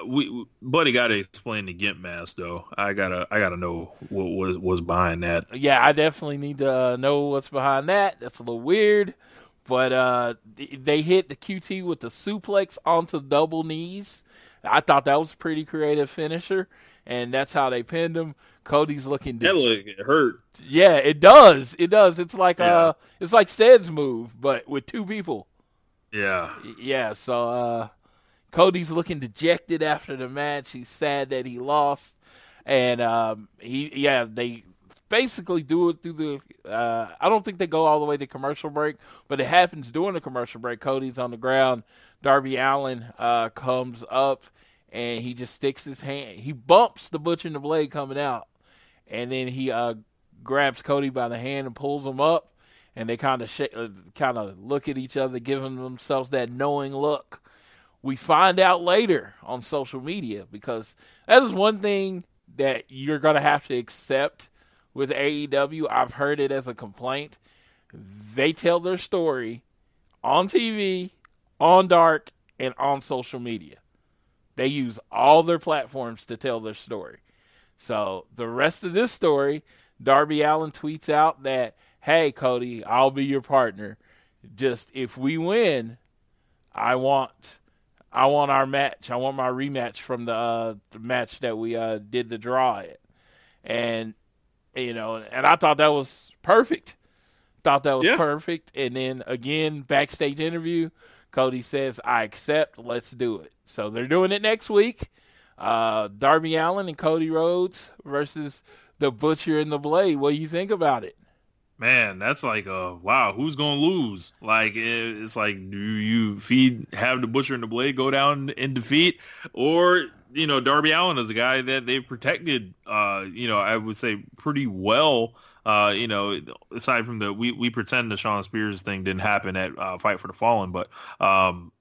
we, we buddy got to explain the Gimp mask though. I gotta I gotta know what was was behind that. yeah, I definitely need to uh, know what's behind that. That's a little weird, but uh, they hit the QT with the suplex onto double knees. I thought that was a pretty creative finisher, and that's how they pinned him. Cody's looking. That look it hurt. yeah, it does. It does. It's like Yeah. uh, it's like Sed's move, but with two people. Yeah, Yeah, so uh Cody's looking dejected after the match. He's sad that he lost. And um he yeah, they basically do it through the uh I don't think they go all the way to commercial break, but it happens during the commercial break. Cody's on the ground. Darby Allin uh comes up and he just sticks his hand he bumps the butcher and the blade coming out. And then he uh grabs Cody by the hand and pulls him up and they kind of sh- uh, kind of look at each other, giving themselves that knowing look. We find out later on social media because that is one thing that you're gonna have to accept with AEW. I've heard it as a complaint. They tell their story on TV, on Dark, and on social media. They use all their platforms to tell their story. So the rest of this story, Darby Allin tweets out that, "Hey Cody, I'll be your partner. Just if we win, I want, I want our match. I want my rematch from the, uh, the match that we uh, did the draw at." And you know, and I thought that was perfect. Thought that was Yeah. perfect. And then again, backstage interview, Cody says, "I accept. Let's do it." So they're doing it next week. Uh, Darby Allin and Cody Rhodes versus the Butcher and the Blade. What do you think about it? man, that's like a wow, who's gonna lose? Like it's like do you feed have the butcher and the blade go down in defeat, or you know Darby Allin is a guy that they've protected. Uh, you know, I would say pretty well. Uh, you know, aside from the we we pretend the Shawn Spears thing didn't happen at uh, Fight for the Fallen, but um.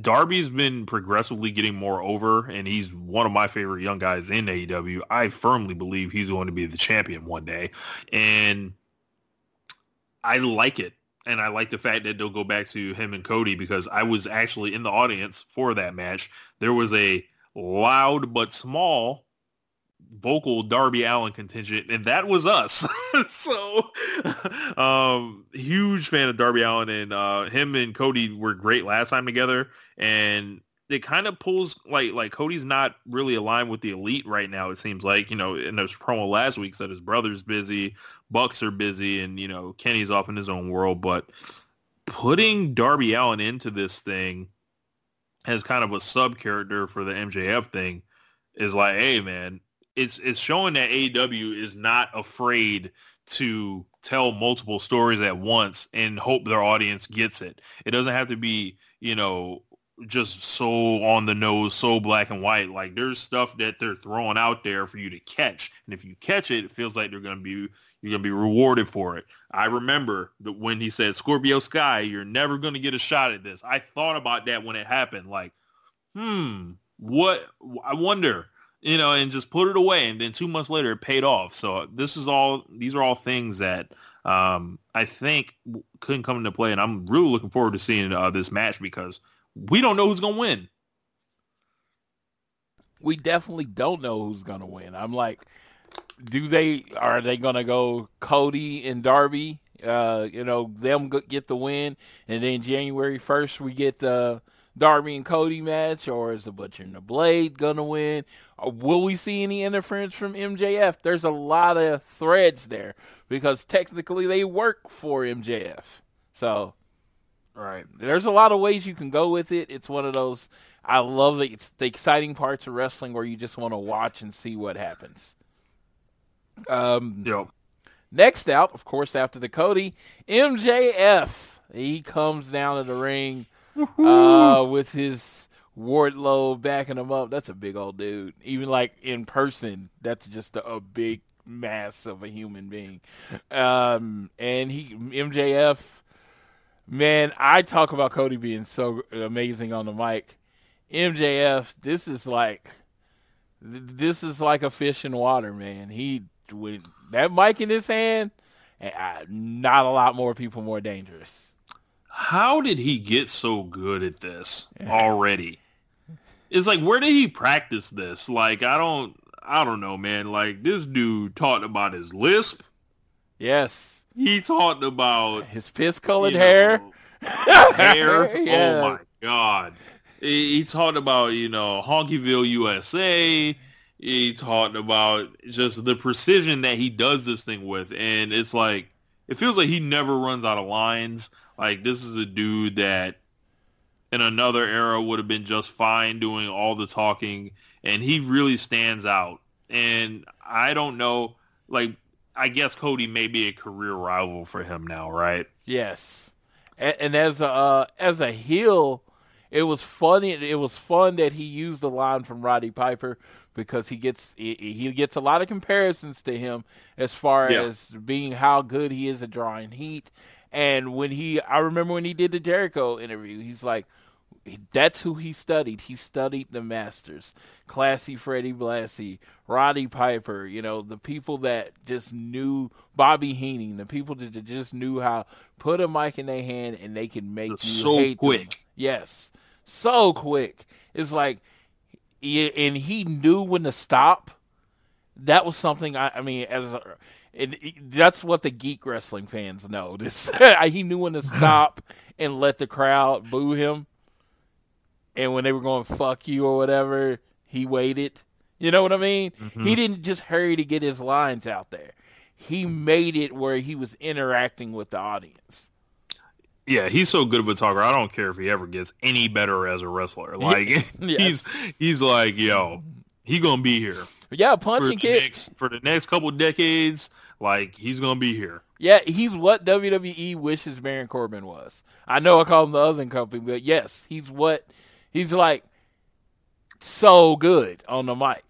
Darby's been progressively getting more over, and he's one of my favorite young guys in AEW. I firmly believe he's going to be the champion one day, and I like it. And I like the fact that they'll go back to him and Cody because I was actually in the audience for that match. There was a loud but small vocal Darby Allin contingent, and that was us. so, um, huge fan of Darby Allin, and uh, him and Cody were great last time together. And it kind of pulls like like Cody's not really aligned with the elite right now. It seems like you know in his promo last week said his brother's busy, Bucks are busy, and you know Kenny's off in his own world. But putting Darby Allin into this thing as kind of a sub character for the MJF thing is like, hey man, it's it's showing that AEW is not afraid to tell multiple stories at once and hope their audience gets it. It doesn't have to be, you know, just so on the nose, so black and white. Like there's stuff that they're throwing out there for you to catch, and if you catch it, it feels like they're gonna be you're gonna be rewarded for it. I remember that when he said Scorpio Sky, you're never gonna get a shot at this. I thought about that when it happened. Like, hmm, what? I wonder, you know, and just put it away. And then two months later, it paid off. So this is all. These are all things that um, I think couldn't come into play, and I'm really looking forward to seeing uh, this match because we don't know who's gonna win. We definitely don't know who's gonna win. I'm like, do they are they gonna go Cody and Darby? Uh, you know, them get the win, and then January first we get the Darby and Cody match, or is the Butcher and the Blade gonna win? Or will we see any interference from MJF? There's a lot of threads there because technically they work for MJF. So Right. There's a lot of ways you can go with it. It's one of those I love. It's the exciting parts of wrestling where you just want to watch and see what happens. Um, Yo. Next out, of course, after the Cody, MJF. He comes down to the ring uh, with his Wardlow backing him up. That's a big old dude. Even like in person, that's just a, a big mass of a human being. Um, and he MJF, man, I talk about Cody being so amazing on the mic. MJF, this is like this is like a fish in water, man. He with that mic in his hand, uh, not a lot more people more dangerous. How did he get so good at this already? It's like where did he practice this? Like I don't I don't know, man. Like this dude talked about his lisp. Yes, He talked about his piss colored hair. know, hair. Oh yeah. Oh my god. He, he talked about, you know, Honkyville USA. He talked about just the precision that he does this thing with. And it's like, it feels like he never runs out of lines. Like, this is a dude that in another era would have been just fine doing all the talking. And he really stands out. And I don't know, like, I guess Cody may be a career rival for him now, right? Yes, and, and as a uh, as a heel, it was funny. It was fun that he used the line from Roddy Piper because he gets he, gets a lot of comparisons to him as far Yeah. as being how good he is at drawing heat. And when he, I remember when he did the Jericho interview, he's like, that's who he studied. He studied the masters, classy Freddie Blassie, Roddy Piper. You know, the people that just knew Bobby Heenan, the people that just knew how put a mic in their hand and they can make you So hate them. quick. Yes, so quick. It's like, and he knew when to stop. That was something. I, I mean, as a, and that's what the geek wrestling fans know. This he knew when to stop and let the crowd boo him. And when they were going "fuck you" or whatever, he waited. You know what I mean? He mm-hmm. didn't just hurry to get his lines out there. He made it where he was interacting with the audience. Yeah, he's so good of a talker. I don't care if he ever gets any better as a wrestler. Like Yes. he's he's like, yo, he gonna be here yeah, punching the kick. next for the next couple decades. Like he's gonna be here. Yeah, he's what WWE wishes Baron Corbin was. I know I call him the other company, but yes, he's what he's like so good on the mic.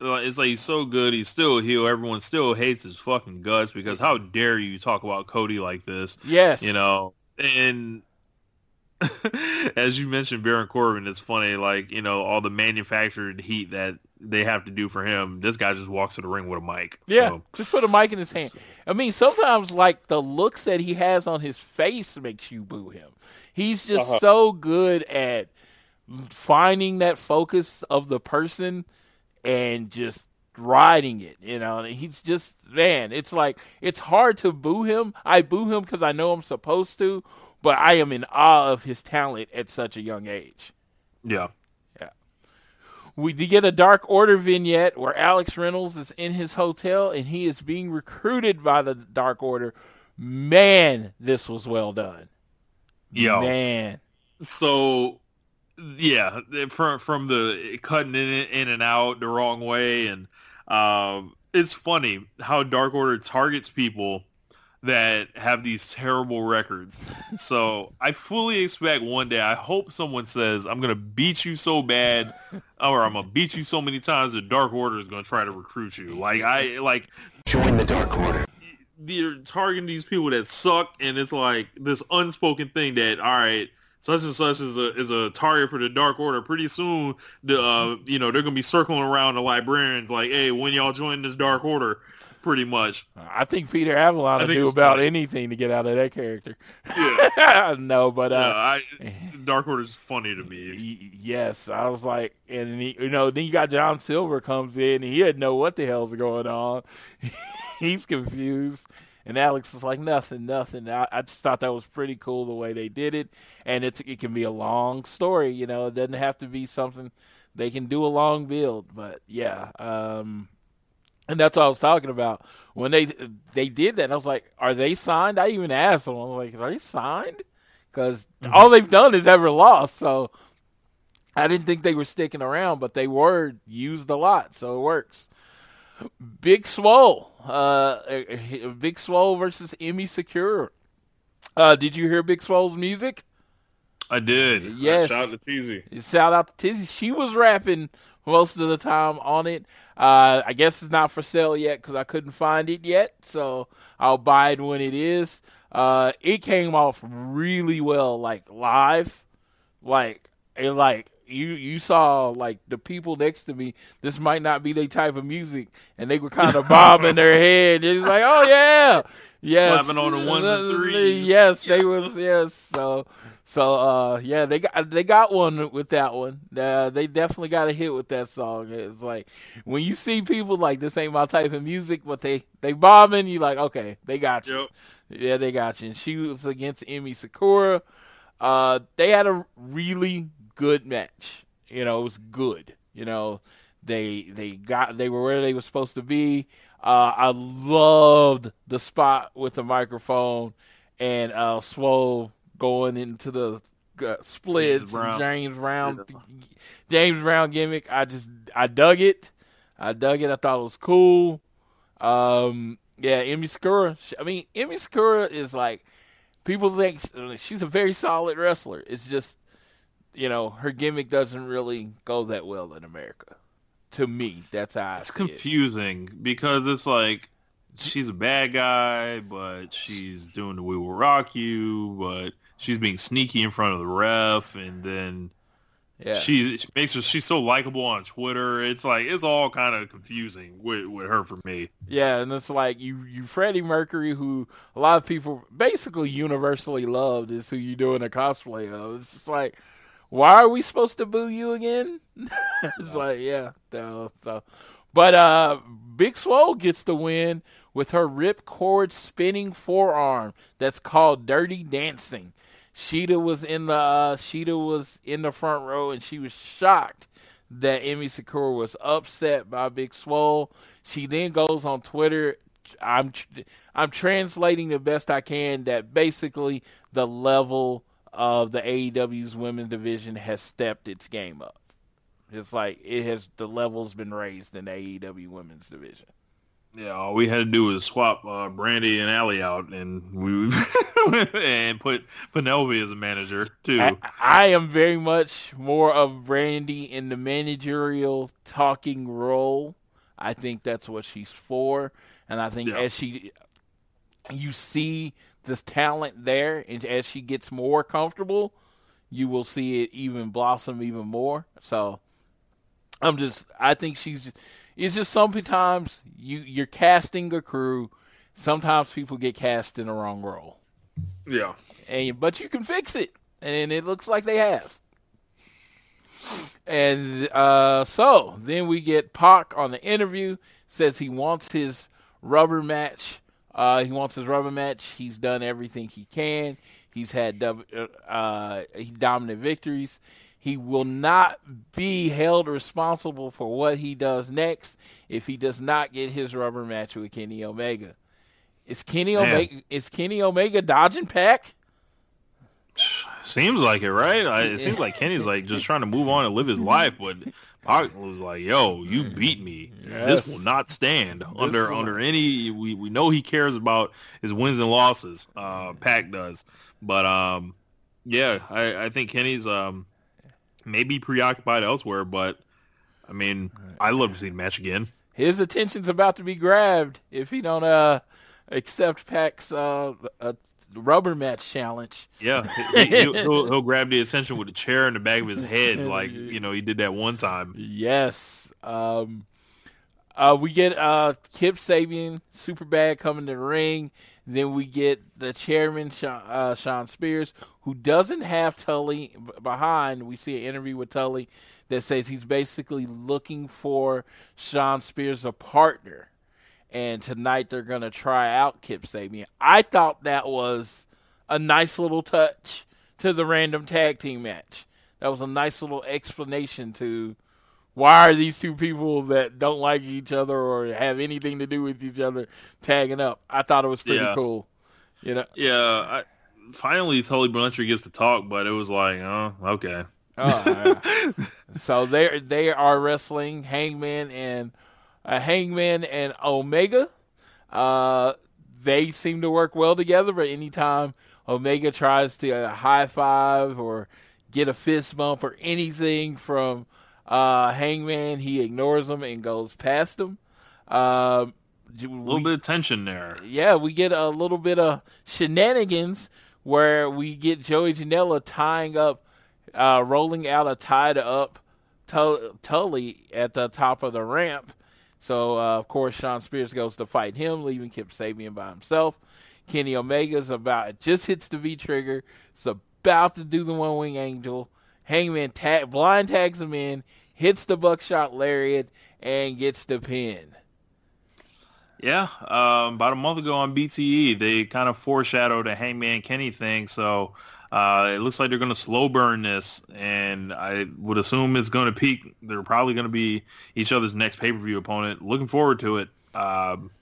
It's like he's so good. He's still a heel. Everyone still hates his fucking guts because how dare you talk about Cody like this? Yes. You know, and as you mentioned, Baron Corbin, it's funny, like, you know, all the manufactured heat that they have to do for him. This guy just walks to the ring with a mic. Yeah, So, just put a mic in his hand. I mean, sometimes like the looks that he has on his face makes you boo him. He's just Uh-huh. so good at finding that focus of the person and just riding it. You know, he's just man. It's like it's hard to boo him. I boo him because I know I'm supposed to, but I am in awe of his talent at such a young age. yeah. We get a Dark Order vignette where Alex Reynolds is in his hotel and he is being recruited by the Dark Order. Man, this was well done. Yeah, Man. So, yeah, from from the cutting in in and out the wrong way, and um, it's funny how Dark Order targets people that have these terrible records. So I fully expect one day. I hope someone says, "I'm gonna beat you so bad, or I'm gonna beat you so many times the Dark Order is gonna try to recruit you." Like I like Join the Dark Order. they're targeting these people that suck, and it's like this unspoken thing that all right, such and such is a is a target for the Dark Order. Pretty soon, the uh, you know they're gonna be circling around the librarians like, hey, when y'all join this Dark Order, pretty much. I think Peter Avalon I think do about funny. anything to get out of that character. Yeah, no, but yeah, uh, I, Dark Order is funny to me. yes, I was like, and he, you know, then you got John Silver comes in, and he didn't know what the hell's going on. He's confused, and Alex is like, nothing, nothing. I, I just thought that was pretty cool the way they did it, and it's it can be a long story. You know, it doesn't have to be something they can do a long build, but yeah. Um, and that's what I was talking about when they they did that. I was like, "Are they signed?" I even asked them. I was like, "Are they signed?" because all they've done is ever lost. So I didn't think they were sticking around, but they were used a lot, so it works. Big Swole, uh, Big Swole versus Emi Sakura. Uh, did you hear Big Swole's music? I did. Yes. Shout out to Tizzy. Shout out to Tizzy. She was rapping most of the time on it. Uh, I guess it's not for sale yet because I couldn't find it yet, so I'll buy it when it is. Uh, it came off really well, like live, like it like you you saw like the people next to me. This might not be their type of music, and they were kind of bobbing their head. It's like, oh yeah, yes, Clapping on the ones and threes. Yes, they was yes. So so uh yeah, they got they got one with that one. Uh, they definitely got a hit with that song. It's like when you see people like this ain't my type of music, but they they bobbing, you like okay, they got you. Yep. Yeah, they got you. And she was against Emi Sakura. Uh, they had a really good match. You know, it was good. You know, they they got they were where they were supposed to be. Uh, I loved the spot with the microphone and uh, Swole going into the uh, splits. James Brown. James Brown, James Brown gimmick. I just I dug it. I dug it. I thought it was cool. Um, yeah, Emi Sakura. I mean, Emi Sakura is like people think she's a very solid wrestler. It's just you know her gimmick doesn't really go that well in America. To me, that's how I It's see it. confusing because it's like she's a bad guy, but she's doing the "We Will Rock You," but she's being sneaky in front of the ref, and then Yeah, she, she makes her she's so likable on Twitter. It's like it's all kind of confusing with with her for me. Yeah, and it's like you, you Freddie Mercury, who a lot of people basically universally loved, is who you're doing a cosplay of. It's just like, why are we supposed to boo you again? it's like, yeah, no, so. But uh, Big Swole gets the win with her ripcord spinning forearm. That's called Dirty Dancing. Shida was in the uh, Shida was in the front row, and she was shocked that Emi Sakura was upset by Big Swole. She then goes on Twitter. I'm tr- I'm translating the best I can that basically the level of the AEW's women's division has stepped its game up. It's like it has the level's been raised in the AEW women's division. Yeah, all we had to do was swap uh, Brandi and Allie out, and we and put Penelope as a manager too. I, I am very much more of Brandi in the managerial talking role. I think that's what she's for, and I think Yeah. as she, you see this talent there, and as she gets more comfortable, you will see it even blossom even more. So, I'm just, I think she's. It's just sometimes you you're casting a crew. Sometimes people get cast in the wrong role yeah, and but you can fix it, and it looks like they have. And uh, so then we get Pac on the interview says he wants his rubber match. Uh, he wants his rubber match. He's done everything he can. He's had uh, dominant victories. He will not be held responsible for what he does next if he does not get his rubber match with Kenny Omega. Is Kenny Man. Omega is Kenny Omega dodging Pac? seems like it, right? I, it seems like Kenny's like just trying to move on and live his life, but Pac was like, "Yo, you beat me. Yes. This will not stand under will- under any. We we know he cares about his wins and losses. Uh, Pac does, but um, yeah, I I think Kenny's um maybe preoccupied elsewhere, but I mean, I love to see the match again. his attention's about to be grabbed if he don't uh accept Pac's uh, uh rubber match challenge. Yeah, he, he'll, he'll, he'll grab the attention with a chair in the back of his head, like you know he did that one time. Yes. Um uh we get uh Kip Sabian super bad coming to the ring. Then we get the chairman Shawn, uh, Shawn Spears who doesn't have Tully b- behind. We see an interview with Tully that says he's basically looking for Shawn Spears a partner. And tonight they're going to try out Kip Sabian. I thought that was a nice little touch to the random tag team match. That was a nice little explanation to why are these two people that don't like each other or have anything to do with each other tagging up. I thought it was pretty Yeah. cool. You know, Yeah, I, finally Tully Blanchard gets to talk, but it was like, oh, okay. Oh, so they they are wrestling Hangman and uh, Hangman and Omega. Uh, they seem to work well together, but anytime Omega tries to uh, high five or get a fist bump or anything from uh, Hangman, he ignores them and goes past them. Uh, a little bit of tension there. Yeah, we get a little bit of shenanigans where we get Joey Janela tying up, uh, rolling out a tied up Tully at the top of the ramp. So, uh, of course, Shawn Spears goes to fight him, leaving Kip Sabian by himself. Kenny Omega's about just hits the V trigger. It's about to do the one wing angel. Hangman tag, blind tags him in, hits the buckshot lariat, and gets the pin. Yeah, um, about a month ago on BTE, they kind of foreshadowed a Hangman Kenny thing. So uh, it looks like they're going to slow burn this, and I would assume it's going to peak. They're probably going to be each other's next pay per view opponent. Looking forward to it. Um,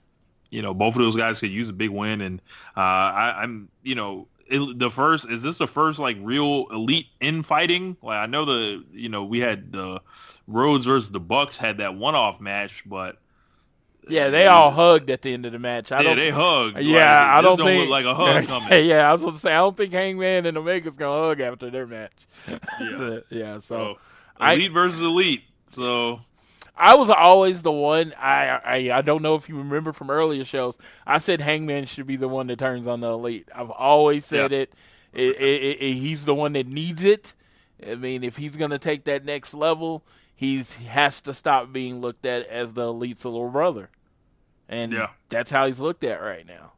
you know, both of those guys could use a big win, and uh, I, I'm, you know, it, the first is this the first like real elite infighting? Like I know the, you know, we had the Rhodes versus the Bucks had that one off match, but yeah, they all hugged at the end of the match. I yeah, don't, they hugged. Yeah, like, I don't, don't think look like a hug coming. yeah, I was going to say I don't think Hangman and Omega's gonna hug after their match. Yeah, yeah. So, so I- elite versus elite. So I was always the one. I, I I don't know if you remember from earlier shows. I said Hangman should be the one that turns on the elite. I've always said Yeah. it. It, it, it. He's the one that needs it. I mean, if he's gonna take that next level, he's he has to stop being looked at as the elite's little brother, and Yeah. that's how he's looked at right now.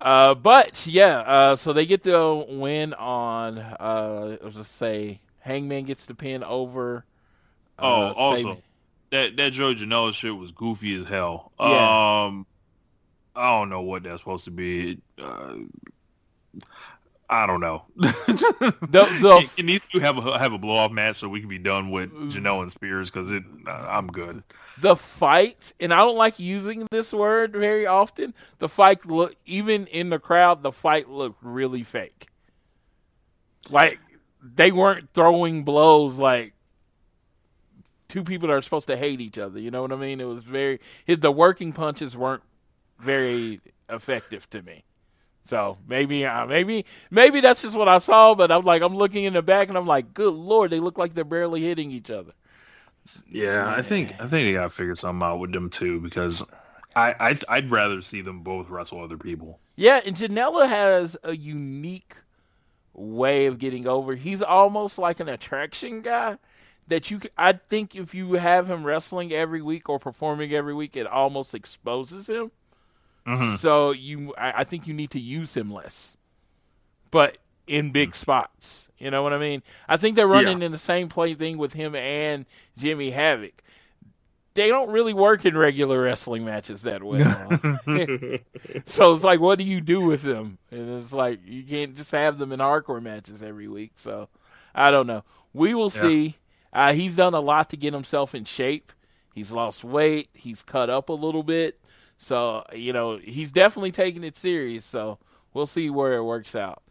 Uh, but yeah, uh, so they get the win on. Uh, let's just say Hangman gets the pin over. Oh, uh, also Sabian. that that Joe Janela shit was goofy as hell. Yeah. Um, I don't know what that's supposed to be. I don't know. The- the- it, it needs to have a have a blow off match so we can be done with Janela and Spears because it. Uh, I'm good. the fight, and I don't like using this word very often. The fight look even in the crowd, the fight looked really fake. Like they weren't throwing blows like two people that are supposed to hate each other. You know what I mean? It was very his, the working punches weren't very effective to me. So maybe, uh, maybe, maybe that's just what I saw. But I'm like, I'm looking in the back, and I'm like, good lord, they look like they're barely hitting each other. Yeah, I think I think they got to figure something out with them too because I I'd, I'd rather see them both wrestle other people. Yeah, and Janela has a unique way of getting over. He's almost like an attraction guy that you. I think if you have him wrestling every week or performing every week, it almost exposes him. So you, I, I think you need to use him less, but in big spots. You know what I mean? I think they're running in the same play thing with him and Jimmy Havoc. They don't really work in regular wrestling matches that well. So it's like, what do you do with them? And it's like you can't just have them in hardcore matches every week. So I don't know. We will see. Uh, he's done a lot to get himself in shape. He's lost weight. He's cut up a little bit. So you know he's definitely taking it serious. So we'll see where it works out.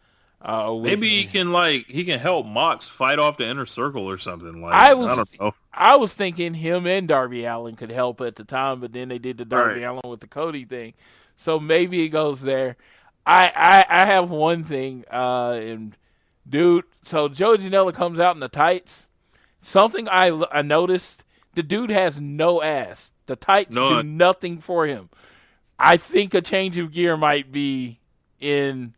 Uh, with- Maybe he can like he can help Mox fight off the inner circle or something. Like I was- don't know. I was thinking him and Darby Allin could help at the time, but then they did the Darby Right. Allin with the Cody thing. So maybe it goes there. I I, I have one thing, uh, and dude. So Joe Janela comes out in the tights. Something I I noticed: the dude has no ass. The tights do nothing for him. I think a change of gear might be in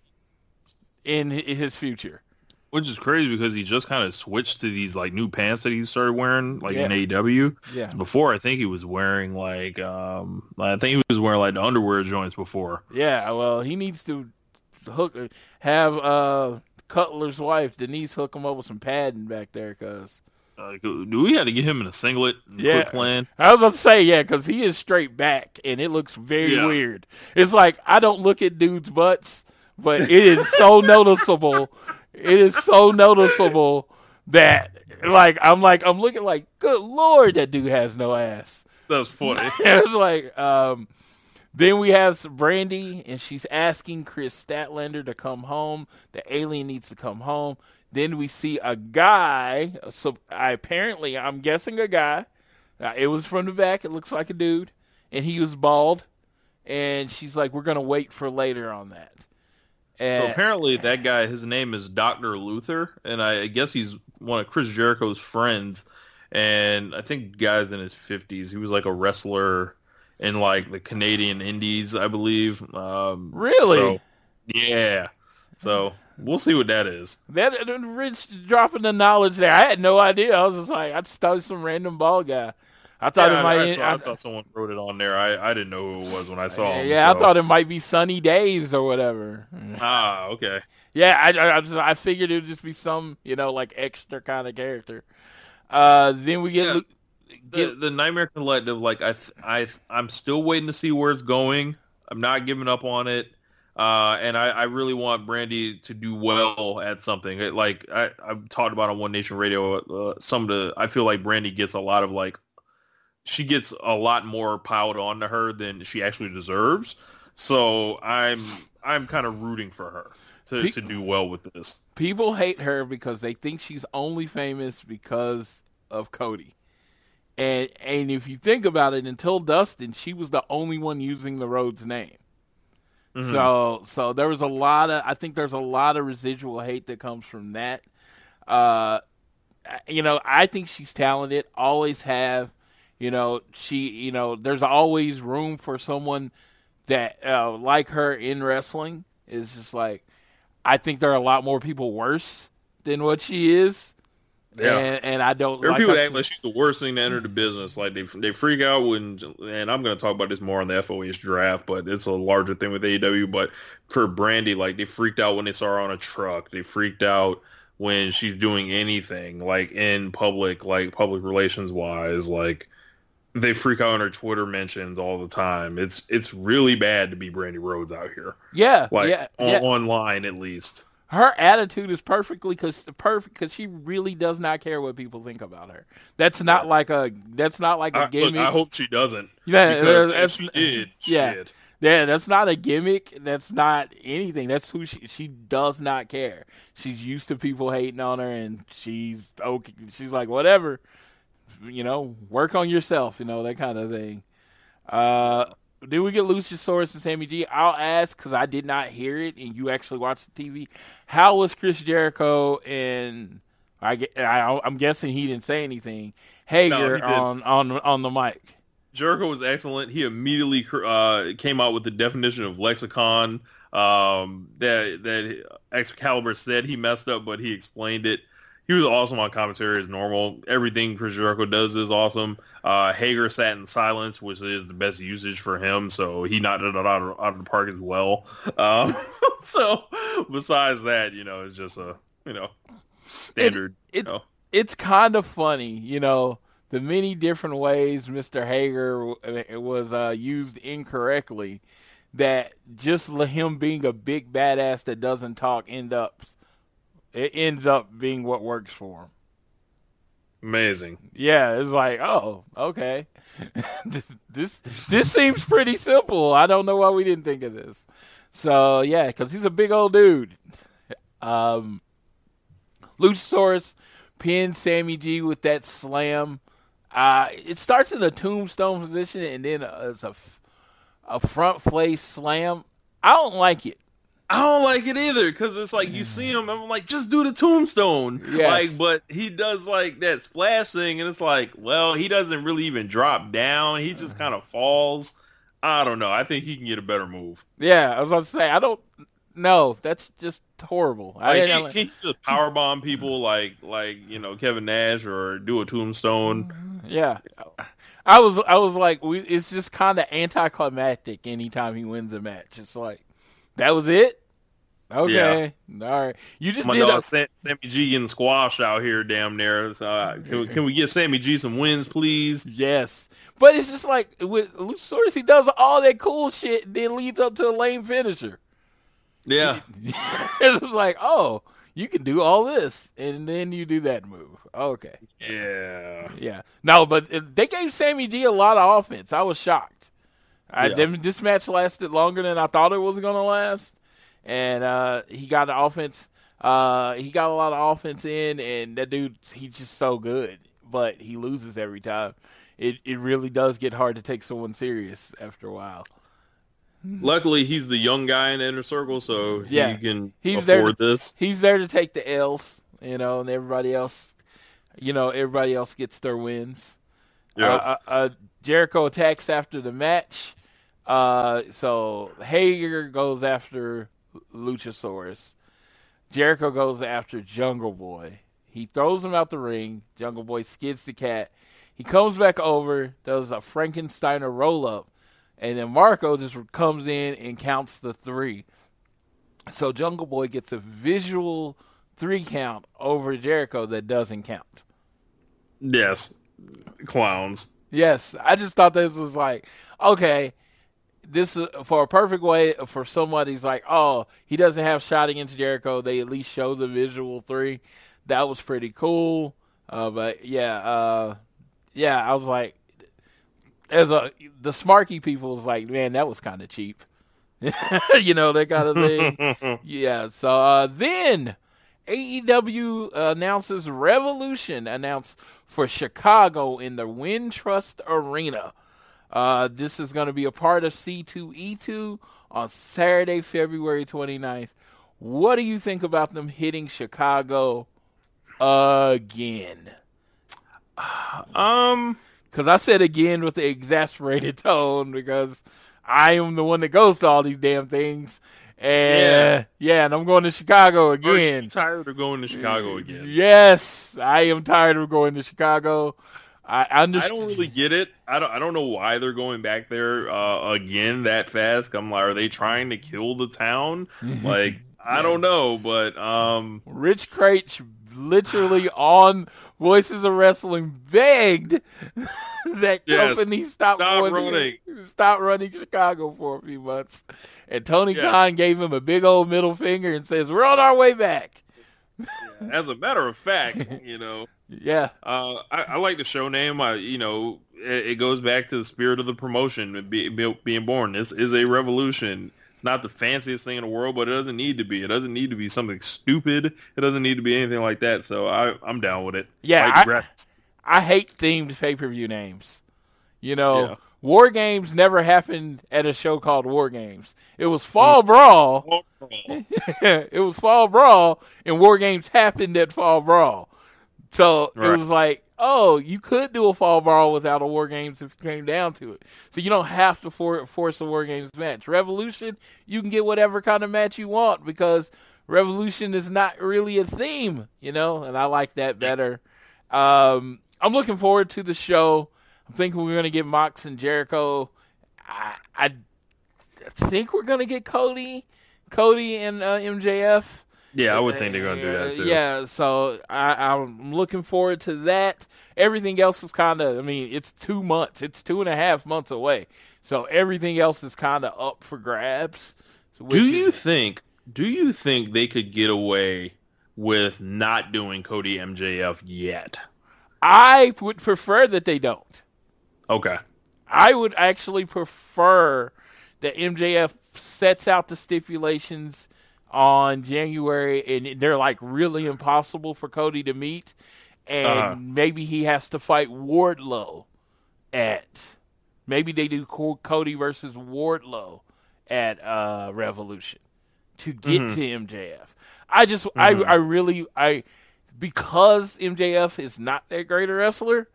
in his future. Which is crazy because he just kind of switched to these like new pants that he started wearing like in Yeah. AEW. Yeah. Before I think he was wearing like um I think he was wearing like the underwear joints before. Yeah, well, he needs to hook have uh Cutler's wife Denise hook him up with some padding back there, cause Like, do we have to get him in a singlet? Yeah. I was gonna say yeah, cause he is straight back and it looks very Yeah. weird. It's like I don't look at dudes' butts, but it is so noticeable. It is so noticeable that like I'm like I'm looking like good lord that dude has no ass. That's funny. it was like um Then we have Brandi, and she's asking Kris Statlander to come home. The alien needs to come home. Then we see a guy. So I, apparently, I'm guessing a guy. Uh, it was from the back. It looks like a dude, and he was bald. And she's like, "We're gonna wait for later on that." And, So apparently that guy, his name is Doctor Luther, and I guess he's one of Chris Jericho's friends. And I think guy's in his fifties. He was like a wrestler in like the Canadian Indies, I believe. Um, Really? so, yeah. So we'll see what that is. that rich dropping the knowledge there. I had no idea. I was just like, I just thought some random ball guy. I thought Yeah, it might. I, saw, I I- saw someone wrote it on there. I, I didn't know who it was when I saw him. yeah, I so- thought it might be Sunny Days or whatever. Ah, okay. Yeah, I, I, I, just, I figured it would just be some, you know, like extra kind of character. Uh, then we get, Yeah. Lu- the, get the Nightmare Collective, like I, I, I'm still waiting to see where it's going. I'm not giving up on it, uh, and I, I really want Brandi to do well at something. It, like I, I've talked about on One Nation Radio, uh, some of the I feel like Brandi gets a lot of like, she gets a lot more piled onto her than she actually deserves. So I'm, I'm kind of rooting for her to, Pe- to do well with this. people hate her because they think she's only famous because of Cody. And and if you think about it, until Dustin, she was the only one using the Rhodes name. So so there was a lot of I think there's a lot of residual hate that comes from that. Uh you know, I think she's talented, always have. You know, she you know, there's always room for someone that uh, like her in wrestling. It's just like I think there are a lot more people worse than what she is. Yeah. And, and I don't There are like people that act like she's the worst thing to enter the business. Like they they freak out when, and I'm going to talk about this more on the FOH draft, but it's a larger thing with AEW. But for Brandi, like they freaked out when they saw her on a truck. They freaked out when she's doing anything like in public, like public relations wise. Like they freak out on her Twitter mentions all the time. It's it's really bad to be Brandi Rhodes out here, yeah, like yeah, on, yeah. online at least. Her attitude is perfectly cause perfect because she really does not care what people think about her. That's not like a that's not like a I, look, gimmick. I hope she doesn't. Yeah, that's- she did, yeah. shit. Yeah, that's not a gimmick. That's not anything. That's who she. She does not care. She's used to people hating on her, and she's okay. She's like whatever, you know. Work on yourself, you know that kind of thing. Uh, did we get Luchasaurus and Sammy G? I'll ask because I did not hear it, and you actually watched the TV. How was Chris Jericho and I? I I'm guessing he didn't say anything. Hager didn't. on on on the mic. Jericho was excellent. He immediately uh, came out with the definition of lexicon um, that that Excalibur said he messed up, but he explained it. He was awesome on commentary as normal. Everything Chris Jericho does is awesome. Uh, Hager sat in silence, which is the best usage for him, so he knocked it out of, out of the park as well. Um, so besides that, you know, it's just a you know standard. it- you know. it's kind of funny, you know, the many different ways Mr. Hager was uh, used incorrectly. That just him being a big badass that doesn't talk end up it ends up being what works for him. Amazing. Yeah, it's like, oh, okay. this, this this seems pretty simple. I don't know why we didn't think of this. So yeah, because he's a big old dude. Um, Luchasaurus pins Sammy G with that slam. Uh, it starts in the tombstone position and then it's a front face slam. I don't like it. I don't like it either because it's like you see him, I'm like, just do the tombstone. Yes. Like, but he does like that splash thing, and it's like, well, he doesn't really even drop down. He just kind of falls. I don't know. I think he can get a better move. Yeah, I was about to say I don't. know. that's just horrible. I Like, didn't- he, he just power bomb people like like you know Kevin Nash or do a tombstone. Mm-hmm. Yeah, I was I was like, we, it's just kind of anticlimactic anytime he wins a match. It's like that was it. Okay, all right. You just My did. dog A, Sam, Sammy G getting squashed out here, damn near. So, uh, can, we, can we give Sammy G some wins, please? yes, but it's just like with Luchasaurus, he does all that cool shit, then leads up to a lame finisher. Yeah. it's just like, oh, you can do all this, and then you do that move. Okay, Yeah. yeah. No, but they gave Sammy G a lot of offense. I was shocked. I, Yeah. this match lasted longer than I thought it was going to last, and uh, he got the offense. Uh, he got a lot of offense in, and that dude, he's just so good, but he loses every time. It it really does get hard to take someone serious after a while. Luckily, he's the young guy in the inner circle, so Yeah. he can He's there afford to- this. He's there to take the L's, you know, and everybody else, you know, everybody else gets their wins. Yeah. Uh, uh, uh, Jericho attacks after the match. Uh, so Hager goes after Luchasaurus. Jericho goes after Jungle Boy. He throws him out the ring. Jungle Boy skids the cat. He comes back over, does a Frankensteiner roll up, and then Marco just comes in and counts the three. So Jungle Boy gets a visual three count over Jericho that doesn't count. yes, clowns. Yes, I just thought this was like, okay, this is for a perfect way for somebody's like, oh, he doesn't have shot against Jericho. They at least show the visual three. That was pretty cool. Uh, but yeah, uh, yeah, I was like, as a the smarky people was like, man, that was kind of cheap. you know that kind of thing. yeah. So uh, then AEW announces Revolution announced for Chicago in the Wintrust Arena. Uh, this is going to be a part of C2E2 on Saturday, February 29th. What do you think about them hitting Chicago again? Um, Because I said again with the exasperated tone because I am the one that goes to all these damn things. And yeah, and I'm going to Chicago again. tired of going to Chicago again? Yes, I am tired of going to Chicago. I I understand. don't really get it. I don't. I don't know why they're going back there uh, again that fast. I'm like, are they trying to kill the town? Like, I don't know, but um, Rich Kraetsch literally on Voices of Wrestling begged that Yes, company stop, stop running. stop running Chicago for a few months. And Tony Yeah. Khan gave him a big old middle finger and says, "We're on our way back." as a matter of fact, you know, Yeah, uh, I, I like the show name. I, you know, it, it goes back to the spirit of the promotion be, be, being born. This is a revolution. It's not the fanciest thing in the world, but it doesn't need to be. It doesn't need to be something stupid. It doesn't need to be anything like that. So I, I'm down with it. Yeah, Like I- I hate themed pay per view names. You know, Yeah. War Games never happened at a show called War Games. It was Fall Brawl. it was Fall Brawl, and War Games happened at Fall Brawl. So it was like, oh, you could do a Fall Brawl without a War Games if it came down to it. So you don't have to for- force a War Games match. Revolution, you can get whatever kind of match you want because Revolution is not really a theme, you know, and I like that better. Um, I'm looking forward to the show. I'm thinking we're going to get Mox and Jericho. I, I think we're going to get Cody, Cody and uh, MJF. Yeah, I would think they're gonna do that too. Yeah, so I, I'm looking forward to that. Everything else is kind of, I mean, it's two months, it's two and a half months away. So everything else is kind of up for grabs. Do you is- think? Do you think they could get away with not doing Cody MJF yet? I would prefer that they don't. Okay. I would actually prefer that MJF sets out the stipulations on January and they're like really impossible for Cody to meet and Uh-huh. maybe he has to fight Wardlow at maybe they do Cody versus Wardlow at uh, Revolution to get Mm-hmm. to MJF. I just I I really I because MJF is not that great a wrestler,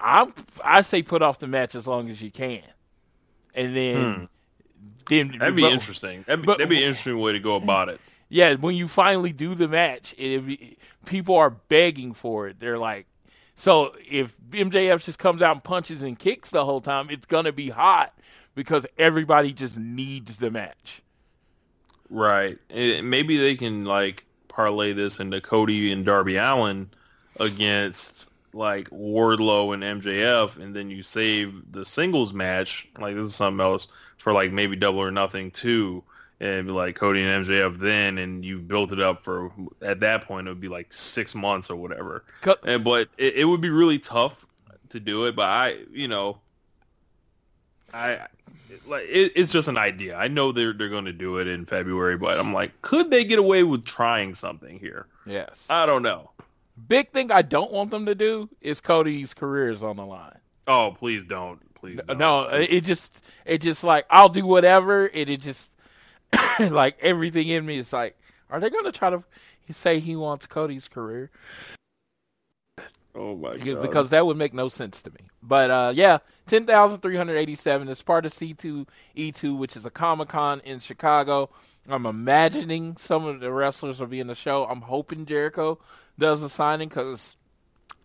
I'm I say put off the match as long as you can, and then then. That'd be but- interesting. That'd be, but- that'd be an interesting way to go about it. Yeah, when you finally do the match, if people are begging for it, they're like, so if MJF just comes out and punches and kicks the whole time, it's gonna be hot because everybody just needs the match. Right. Eh, maybe they can like parlay this into Cody and Darby Allin against like Wardlow and MJF, and then you save the singles match. Like this is something else for like maybe Double or Nothing too, and like Cody and MJF then, and you built it up for at that point it would be like six months or whatever. Co- And, but it, it would be really tough to do it. But I, you know, I like it, it's just an idea. I know they're they're going to do it in February, but I'm like, could they get away with trying something here? Yes. I don't know. Big thing I don't want them to do is Cody's career is on the line. Oh, please don't. Please don't. No, it just it just like I'll do whatever. And it just like everything in me is like, are they going to try to say he wants Cody's career? Oh my god. because that would make no sense to me. But uh, yeah, ten thousand three hundred eighty-seven is part of C two E two, which is a Comic Con in Chicago. I'm imagining some of the wrestlers will be in the show. I'm hoping Jericho does a signing because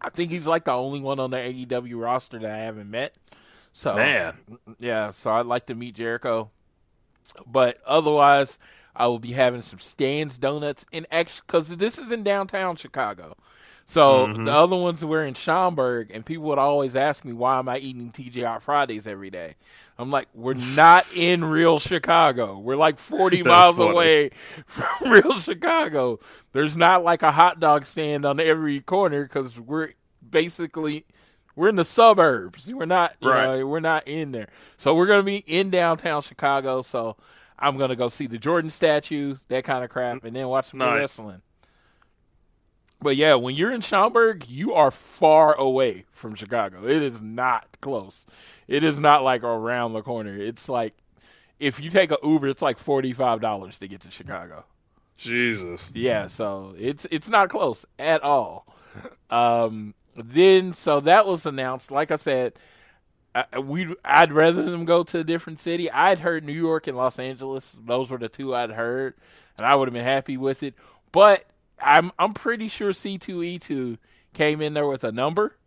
I think he's like the only one on the AEW roster that I haven't met. So Man. yeah, so I'd like to meet Jericho. But otherwise, I will be having some Stan's Donuts in extra because this is in downtown Chicago. So mm-hmm. the other ones were in Schaumburg, and people would always ask me, "Why am I eating TGI Fridays every day?" I'm like, "We're not in real Chicago. We're like 40 miles funny. away from real Chicago. There's not like a hot dog stand on every corner because we're basically we're in the suburbs. We're not, you Right. know, we're not in there. So we're gonna be in downtown Chicago. So I'm gonna go see the Jordan statue, that kind of crap, and then watch some Nice. wrestling. But yeah, when you're in Schaumburg, you are far away from Chicago. It is not close. It is not like around the corner. It's like if you take a Uber, it's like forty five dollars to get to Chicago. Jesus. Yeah, so it's it's not close at all. Um, then so that was announced. Like I said, I, we I'd rather them go to a different city. I'd heard New York and Los Angeles; those were the two I'd heard, and I would have been happy with it. But I'm I'm pretty sure C two E two came in there with a number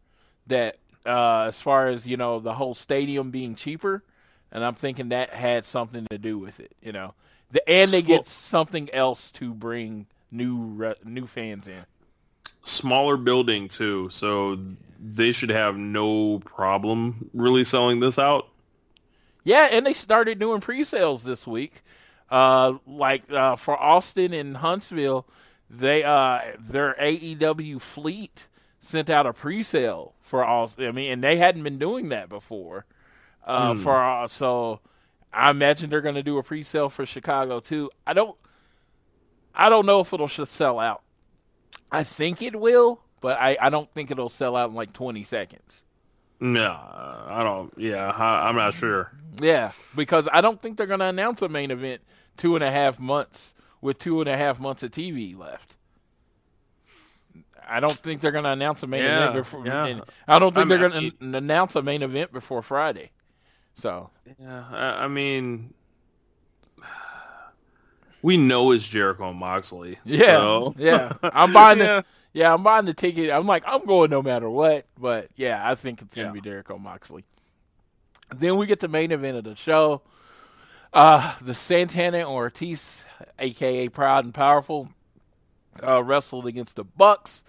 that, uh, as far as you know, the whole stadium being cheaper, and I'm thinking that had something to do with it. You know, the, and they get something else to bring new re, new fans in. Smaller building too, so they should have no problem really selling this out. Yeah, and they started doing pre-sales this week. Uh, like uh, for Austin and Huntsville, they uh, their AEW fleet sent out a pre-sale for Austin. I mean, and they hadn't been doing that before. Uh, For uh, so, I imagine they're going to do a pre-sale for Chicago too. I don't, I don't know if it'll sell out. I think it will, but I, I don't think it'll sell out in like twenty seconds. No, I don't. Yeah, I, I'm not sure. Yeah, because I don't think they're going to announce a main event two and a half months with two and a half months of TV left. I don't think they're going to announce a main Yeah, event before. yeah. and I don't think I'm- they're going to announce a main event before Friday. So Yeah, I, I mean, we know it's Jericho and Moxley. yeah, so- yeah, I'm buying Yeah. the yeah, I'm buying the ticket. I'm like I'm going no matter what. But yeah, I think it's going to Yeah. be Jericho Moxley. Then we get the main event of the show. Uh, the Santana and Ortiz, aka Proud and Powerful, uh, wrestled against the Bucks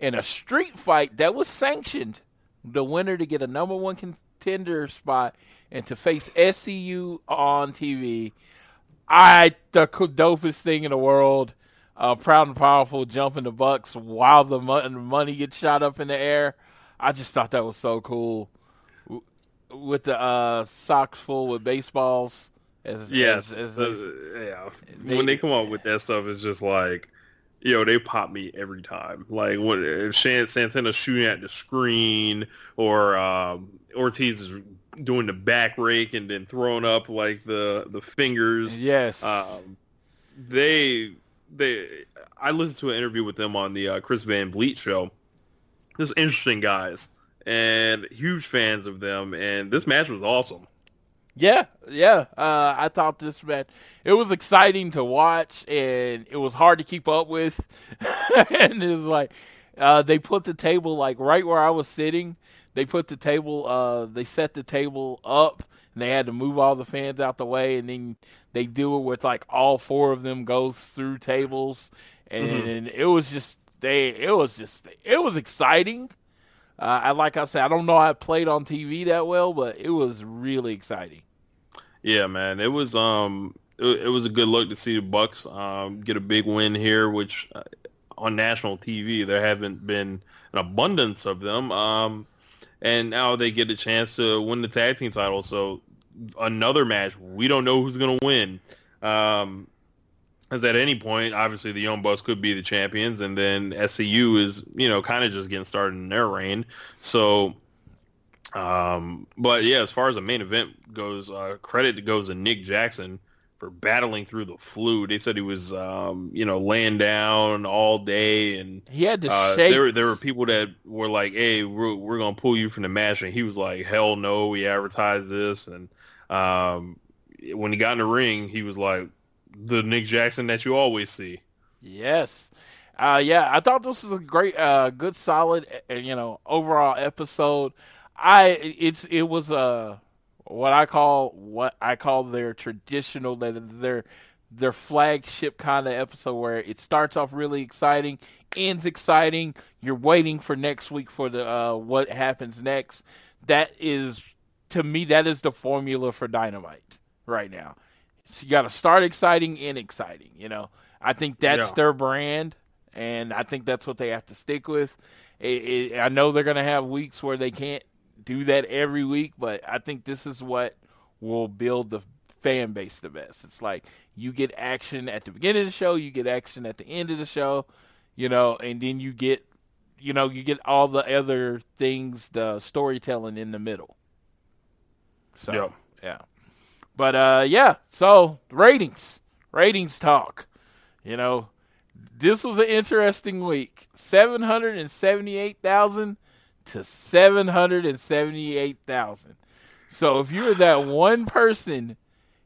in a street fight that was sanctioned. The winner to get a number one contender spot and to face SCU on TV. I the dopest thing in the world. Uh, proud and powerful jumping the Bucks while the, mo- money gets shot up in the air. I just thought that was so cool. With the uh, socks full with baseballs. As, Yes. as, as yeah. they- when they come up with that stuff, it's just like, yo, they pop me every time. Like when if Shan- Santana's shooting at the screen, or um, Ortiz is doing the back rake and then throwing up like the the fingers. yes. Um, they they I listened to an interview with them on the uh, Chris Van Vliet show. Just interesting guys and huge fans of them. And this match was awesome. Yeah, yeah. Uh, I thought this match it was exciting to watch, and it was hard to keep up with. and it was like uh, they put the table like right where I was sitting. They put the table. Uh, they set the table up, and they had to move all the fans out the way, and then they do it with like all four of them goes through tables, and it was just they. It was just it was exciting. Uh, I like I said, I don't know how it played on TV that well, but it was really exciting. Yeah, man, it was um it, it was a good look to see the Bucks um get a big win here, which uh, on national TV there haven't been an abundance of them. Um, and now they get a chance to win the tag team title. So another match. We don't know who's going to win. Um, as at any point, obviously the Young Bucks could be the champions, and then SCU is you know kind of just getting started in their reign. So, um, but yeah, as far as the main event goes, uh, credit goes to Nick Jackson for battling through the flu. They said he was um, you know laying down all day, and He had the uh, there there were people that were like, "Hey, we're we're gonna pull you from the match," and he was like, "Hell no, we advertised this." And um, when he got in the ring, he was like the Nick Jackson that you always see. Yes. Uh, yeah, I thought this was a great, uh, good, solid, you know, overall episode. I it's it was uh what I call what I call their traditional their their flagship kind of episode where it starts off really exciting, ends exciting. You're waiting for next week for the uh, what happens next. That is to me that is the formula for Dynamite right now. So you got to start exciting and exciting. You know, I think that's Yeah. their brand, and I think that's what they have to stick with. It, it, I know they're going to have weeks where they can't do that every week, but I think this is what will build the fan base the best. It's like you get action at the beginning of the show, you get action at the end of the show, you know, and then you get, you know, you get all the other things, the storytelling in the middle. So, Yep. yeah. But uh yeah, so ratings. Ratings talk. You know, this was an interesting week. 778,000 to 778,000. So if you're that one person,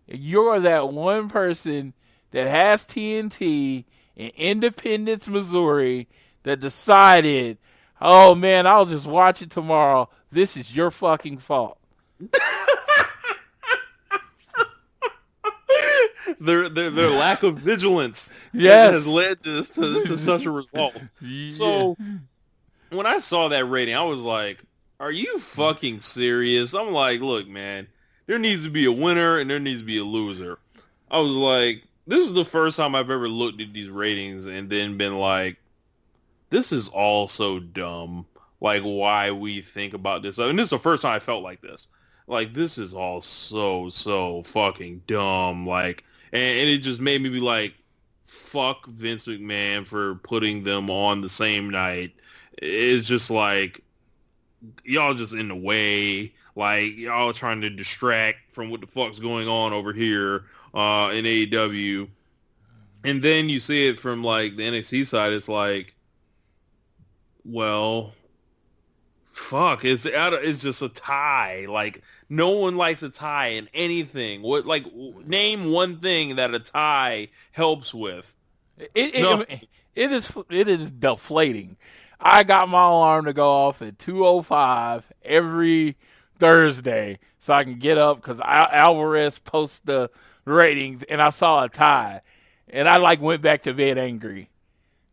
you're that one person that has TNT in Independence, Missouri that decided, "Oh man, I'll just watch it tomorrow." This is your fucking fault. Their their, their lack of vigilance Yes. has led to, to, to such a result. So when I saw that rating, I was like, "Are you fucking serious?" I'm like, "Look, man, there needs to be a winner and there needs to be a loser." I was like, "This is the first time I've ever looked at these ratings and then been like, this is all so dumb. Like why we think about this, and this is the first time I felt like this. Like this is all so so fucking dumb. Like, and, and it just made me be like, fuck Vince McMahon for putting them on the same night. It's just like y'all just in the way. Like y'all trying to distract from what the fuck's going on over here uh, in AEW. And then you see it from like the NXT side. It's like, well, fuck. It's out. Of, it's just a tie. Like no one likes a tie in anything. What like name one thing that a tie helps with? It, it, No. it is it is deflating. I got my alarm to go off at two o five every Thursday so I can get up because Alvarez posts the ratings and I saw a tie and I like went back to bed angry.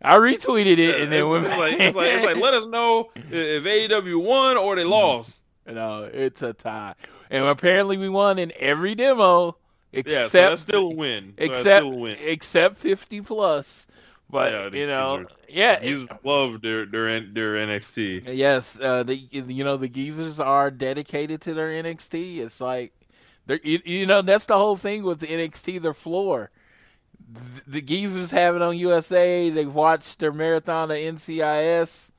I retweeted it and then it's, went it's like, it's like it's like let us know if AEW won or they lost. you know, it's a tie, and apparently we won in every demo Yeah, except so that's still a win. So except a win. except fifty plus. But Yeah, you know, Geezers. yeah, You love their their their NXT. Yes, uh, the you know the geezers are dedicated to their NXT. It's like they're you, you know that's the whole thing with the NXT. Their floor, the, the geezers have it on USA. They've watched their marathon of NCIS,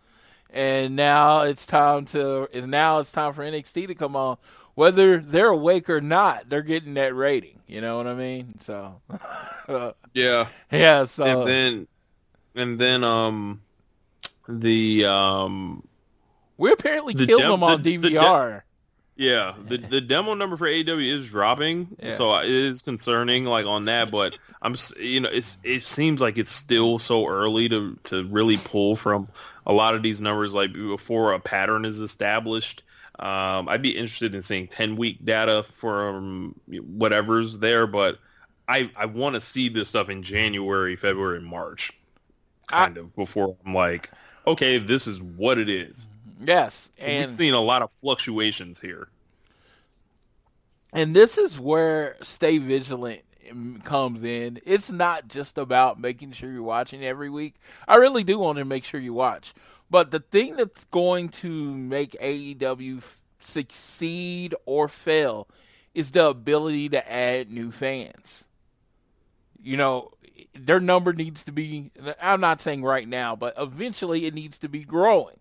and now it's time to and now it's time for NXT to come on. Whether they're awake or not, they're getting that rating. You know what I mean? So, Yeah, yeah. So and then and then um the um we apparently the killed dem- them on the- the de- DVR. yeah the the demo number for AEW is dropping, Yeah. so it is concerning like on that. But I'm you know it's it seems like it's still so early to to really pull from a lot of these numbers like before a pattern is established. Um, I'd be interested in seeing 10 week data from whatever's there, but I, I want to see this stuff in January, February, March, kind of before I'm like, okay, this is what it is. yes, We've and seen a lot of fluctuations here. And this is where stay vigilant comes in. It's not just about making sure you're watching every week. I really do want to make sure you watch. But the thing that's going to make AEW succeed or fail is the ability to add new fans. You know, their number needs to be, I'm not saying right now, but eventually it needs to be growing.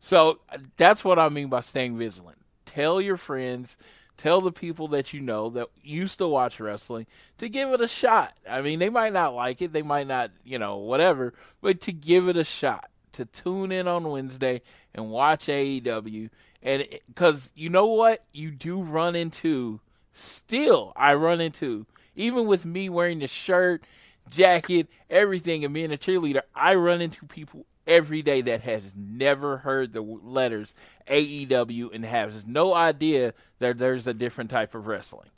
So that's what I mean by staying vigilant. Tell your friends, tell the people that you know that used to watch wrestling to give it a shot. I mean, they might not like it, they might not, you know, whatever, but to give it a shot, to tune in on Wednesday and watch AEW. And because you know what? You do run into, still, I run into, even with me wearing the shirt, jacket, everything, and being a cheerleader, I run into people every day that has never heard the letters AEW and has no idea that there's a different type of wrestling.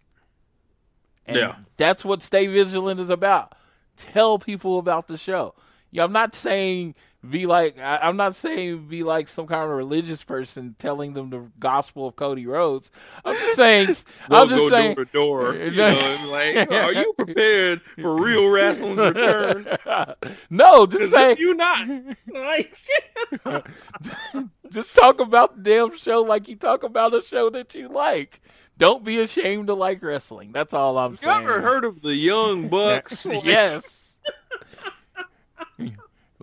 And Yeah. that's what Stay Vigilant is about. Tell people about the show. Yeah, I'm not saying be like I, I'm not saying be like some kind of religious person telling them the gospel of Cody Rhodes. I'm just saying We'll I'm just saying door to door. You know, like, are you prepared for real wrestling's return? no, just saying you not, like, just talk about the damn show like you talk about a show that you like. Don't be ashamed to like wrestling. That's all I'm you saying. You ever heard of the Young Bucks? yes.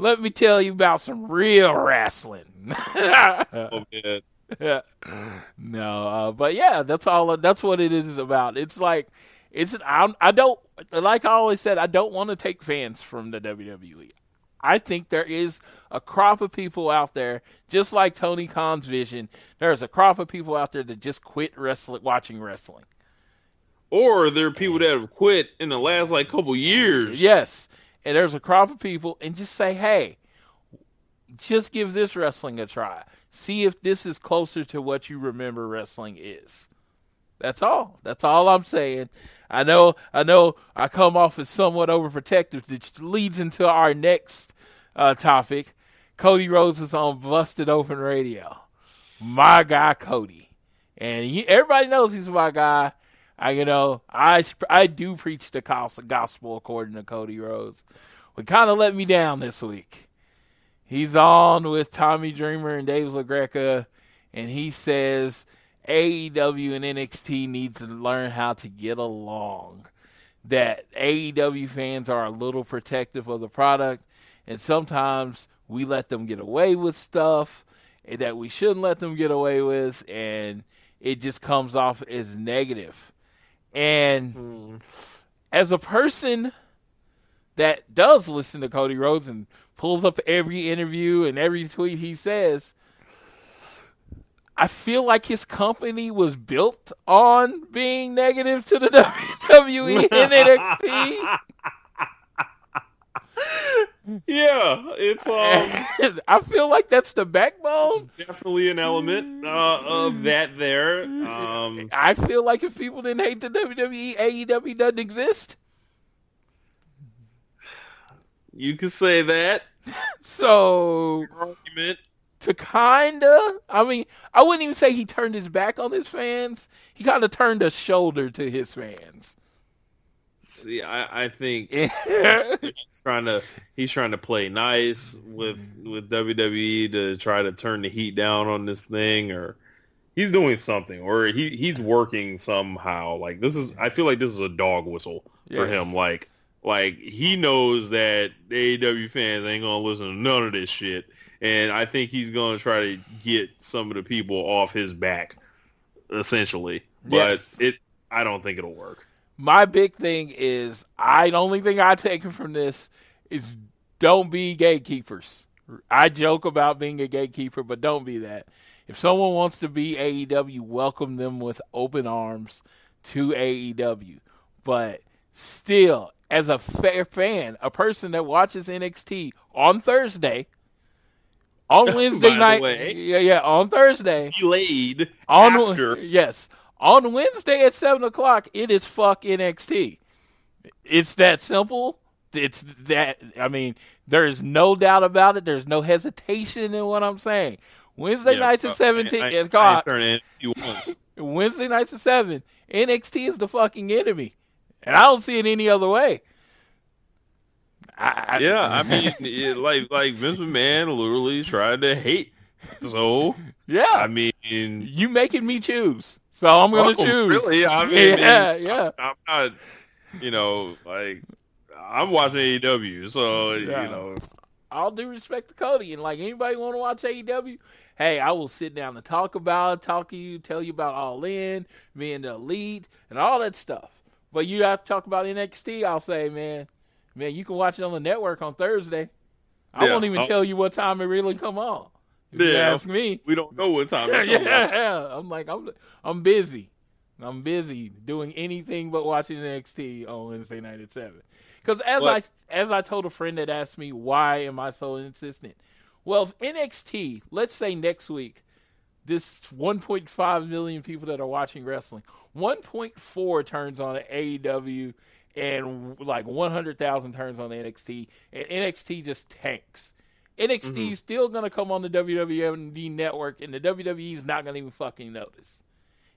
Let me tell you about some real wrestling. Oh, man. no, uh, but yeah, that's all. That's what it is about. It's like it's. I, I don't like I always said. I don't want to take fans from the WWE. I think there is a crop of people out there, just like Tony Khan's vision. There's a crop of people out there that just quit wrestling, watching wrestling. Or there are people that have quit in the last like couple years. Yes. And there's a crop of people and just say, hey, just give this wrestling a try. See if this is closer to what you remember wrestling is. That's all. That's all I'm saying. I know I know I come off as somewhat overprotective, which leads into our next uh, topic. Cody Rhodes is on Busted Open Radio. My guy Cody. And he, everybody knows he's my guy. I you know I I do preach the gospel according to Cody Rhodes. We kind of let me down this week. He's on with Tommy Dreamer and Dave LaGreca, and he says AEW and NXT need to learn how to get along. That AEW fans are a little protective of the product, and sometimes we let them get away with stuff that we shouldn't let them get away with, and it just comes off as negative. And hmm. as a person that does listen to Cody Rhodes and pulls up every interview and every tweet he says, I feel like his company was built on being negative to the WWE and NXT. Yeah, it's um I feel like that's the backbone. definitely an element uh, of that there. Um, I feel like if people didn't hate the WWE, AEW doesn't exist. you could say that So argument. to kinda, I mean, I wouldn't even say he turned his back on his fans. He kind of turned a shoulder to his fans. See, I, I think he's trying to he's trying to play nice with with WWE to try to turn the heat down on this thing, or he's doing something, or he he's working somehow. Like this is, I feel like this is a dog whistle for Yes. him. Like like he knows that AEW fans ain't gonna listen to none of this shit, and I think he's gonna try to get some of the people off his back, essentially. But Yes. it, I don't think it'll work. My big thing is I the only thing I take from this is don't be gatekeepers. I joke about being a gatekeeper, but don't be that. If someone wants to be AEW, welcome them with open arms to AEW. But still, as a fair fan, a person that watches NXT on Thursday, on Wednesday night, way. yeah, yeah, on Thursday, Delayed on after. yes on Wednesday at seven o'clock. It is fuck NXT. It's that simple. It's that. I mean, there is no doubt about it. There's no hesitation in what I'm saying. Wednesday Yeah, nights at uh, seventeen I- I- I o'clock. Wednesday nights at seven. NXT is the fucking enemy, and I don't see it any other way. I, I- Yeah, I mean, it, like like Vince McMahon literally tried to hate. So yeah. I mean, you making me choose. So I'm gonna Oh, choose. really? I mean, yeah, yeah. I'm not, you know, like I'm watching AEW, so Yeah. you know, all due respect to Cody and like anybody want to watch AEW, hey, I will sit down and talk about talk to you, tell you about All In, me and the Elite, and all that stuff. But you have to talk about NXT. I'll say, man, man, you can watch it on the network on Thursday. I Yeah, won't even I'll- tell you what time it really come on. If you ask me, we don't know what time. yeah, it yeah, I'm like, I'm, I'm busy. I'm busy doing anything but watching NXT on Wednesday night at seven. Because as But- I as I told a friend that asked me why am I so insistent, well, if NXT, let's say next week, this 1.5 million people that are watching wrestling, 1.4 turns on AEW, and like 100,000 turns on NXT, and NXT just tanks. NXT is still going to come on the WWE network, and the WWE is not going to even fucking notice.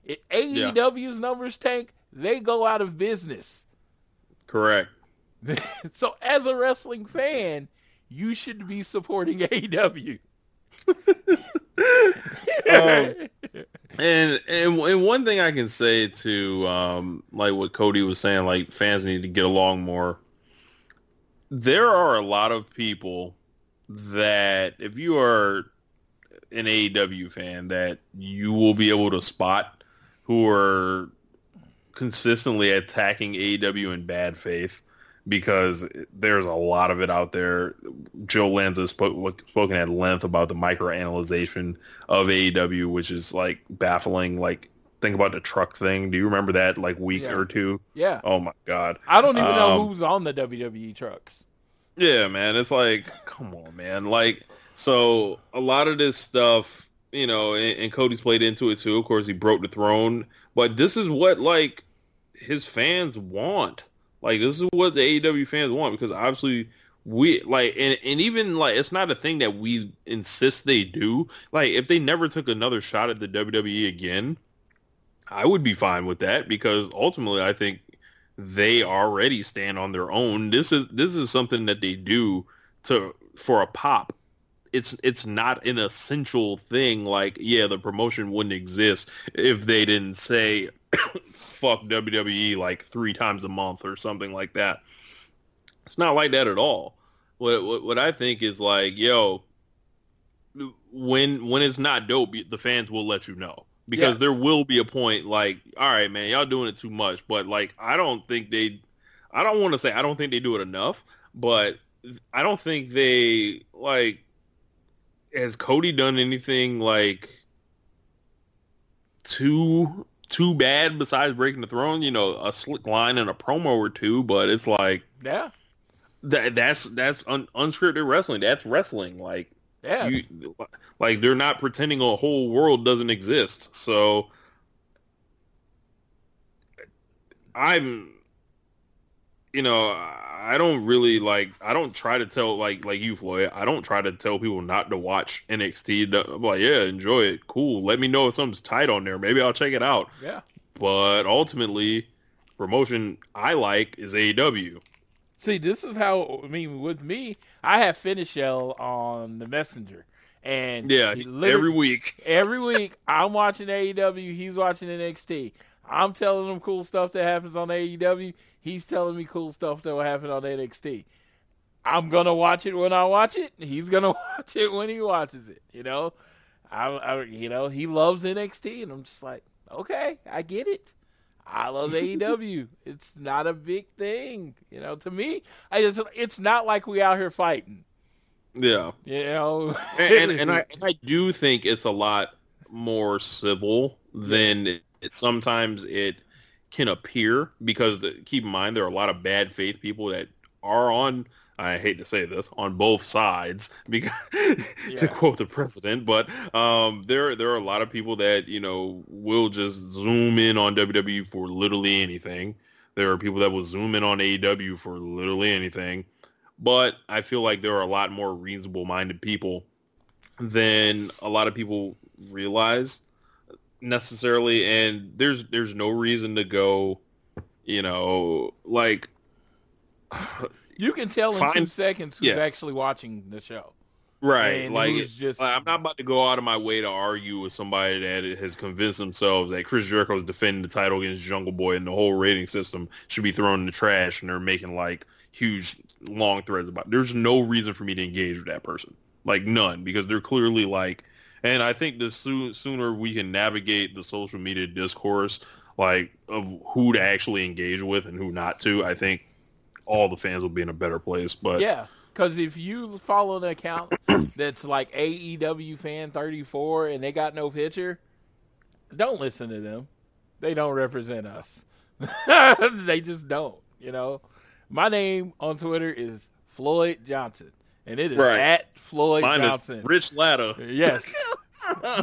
If AEW's numbers tank, they go out of business. Correct. So, as a wrestling fan, you should be supporting AEW. Um, And and and one thing I can say to um like what Cody was saying, like fans need to get along more. There are a lot of people that if you are an AEW fan that you will be able to spot who are consistently attacking AEW in bad faith because there's a lot of it out there. Joe Lanza spoke spoken at length about the microanalyzation of AEW, which is like baffling. Like think about the truck thing. Do you remember that like week Yeah. or two? Yeah. Oh my god. I don't even know Um, who's on the WWE trucks. Yeah, man. It's like, come on, man. Like, so a lot of this stuff, you know, and, and Cody's played into it too. Of course, he broke the throne, but this is what like his fans want. Like, this is what the AEW fans want because obviously we like, and, and even like, it's not a thing that we insist they do. Like, if they never took another shot at the WWE again, I would be fine with that because ultimately, I think they already stand on their own. This is this is something that they do to for a pop. It's it's not an essential thing. Like yeah, the promotion wouldn't exist if they didn't say fuck WWE like three times a month or something like that. It's not like that at all. What what, what I think is like yo, when when it's not dope, the fans will let you know because Yes. there will be a point like, all right, man, y'all doing it too much. But like, I don't think they, I don't want to say I don't think they do it enough, but I don't think they like. Has Cody done anything like too too bad besides breaking the throne? You know, a slick line and a promo or two, but it's like Yeah. that that's that's un, unscripted wrestling. That's wrestling. Like Yeah. you, like they're not pretending a whole world doesn't exist. So I'm, you know, I don't really like. I don't try to tell like like you, Floyd. I don't try to tell people not to watch NXT. I'm like, yeah, enjoy it, cool. Let me know if something's tight on there. Maybe I'll check it out. yeah. But ultimately, promotion I like is AEW. See, this is how I mean. With me, I have Finishell on the Messenger, and Yeah, every week. every week I'm watching AEW, he's watching NXT. I'm telling him cool stuff that happens on AEW. He's telling me cool stuff that will happen on NXT. I'm gonna watch it when I watch it. He's gonna watch it when he watches it. You know, I, I you know he loves NXT, and I'm just like, okay, I get it. I love AEW. It's not a big thing, you know. To me, I just it's not like we out here fighting. Yeah. You know, and, and, and I and I do think it's a lot more civil than it, it sometimes it can appear because the, keep in mind there are a lot of bad faith people that are on I hate to say this on both sides because Yeah. to quote the president but um there there are a lot of people that you know will just zoom in on WWE for literally anything. There are people that will zoom in on AEW for literally anything. But I feel like there are a lot more reasonable minded people than a lot of people realize necessarily. And there's there's no reason to go you know like You can tell in two seconds who's Yeah. actually watching the show. Right. And like, just- like, I'm not about to go out of my way to argue with somebody that has convinced themselves that Chris Jericho is defending the title against Jungle Boy and the whole rating system should be thrown in the trash and they're making like huge long threads about it. There's no reason for me to engage with that person. Like none because they're clearly like and I think the soo- sooner we can navigate the social media discourse like of who to actually engage with and who not to, I think all the fans will be in a better place. But Yeah, because if you follow an account that's like AEW fan thirty four and they got no picture, don't listen to them. They don't represent us. they just don't. You know, my name on Twitter is Floyd Johnson, and it is Right. at Floyd mine Johnson. Rich Latta. Yes.